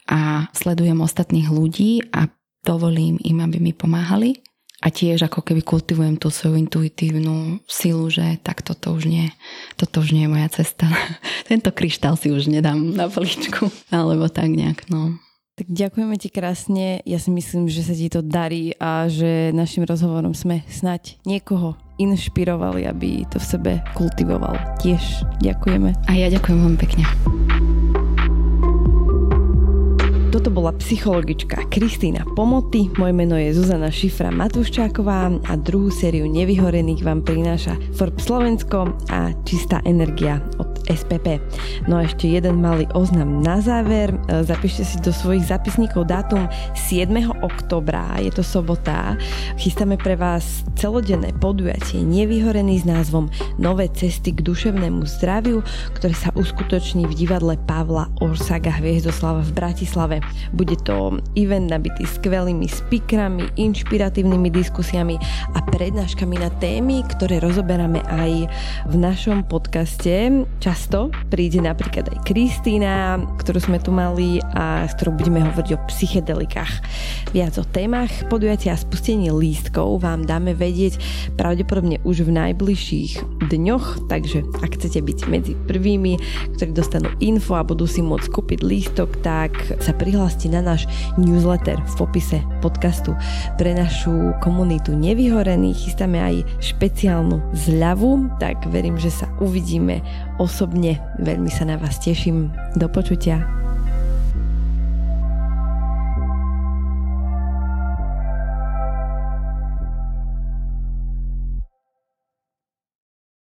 a sledujem ostatných ľudí a dovolím im, aby mi pomáhali. A tiež ako keby kultivujem tú svoju intuitívnu silu, že tak toto už nie, toto už nie je moja cesta. Tento kryštál si už nedám na poličku. Alebo tak nejak, no. Tak ďakujeme ti krásne. Ja si myslím, že sa ti to darí a že našim rozhovorom sme snať niekoho inšpirovali, aby to v sebe kultivoval. Tiež ďakujeme. A ja ďakujem veľmi pekne. Toto bola psychologička Kristýna Pomoty, moje meno je Zuzana Šifra Matúščáková a druhú sériu Nevyhorených vám prináša Forbes Slovensko a Čistá energia od SPP. No a ešte jeden malý oznam na záver. E, zapíšte si do svojich zapisníkov dátum 7. oktobra, je to sobota. Chystáme pre vás celodenné podujatie nevyhorený s názvom Nové cesty k duševnému zdraviu, ktoré sa uskutoční v divadle Pavla Orsaga Hviezdoslava v Bratislave. Bude to event nabitý skvelými speakrami, inšpiratívnymi diskusiami a prednáškami na témy, ktoré rozoberáme aj v našom podcaste. Často príde napríklad aj Kristýna, ktorú sme tu mali a s ktorou budeme hovoriť o psychedelikách. Viac o témach podujatia a spustení lístkov vám dáme vedieť pravdepodobne už v najbližších dňoch, takže ak chcete byť medzi prvými, ktorí dostanú info a budú si môcť kúpiť lístok, tak sa prihláste na náš newsletter v popise podcastu. Pre našu komunitu nevyhorených chystáme aj špeciálnu zľavu, tak verím, že sa uvidíme osobne. Veľmi sa na vás teším. Do počutia.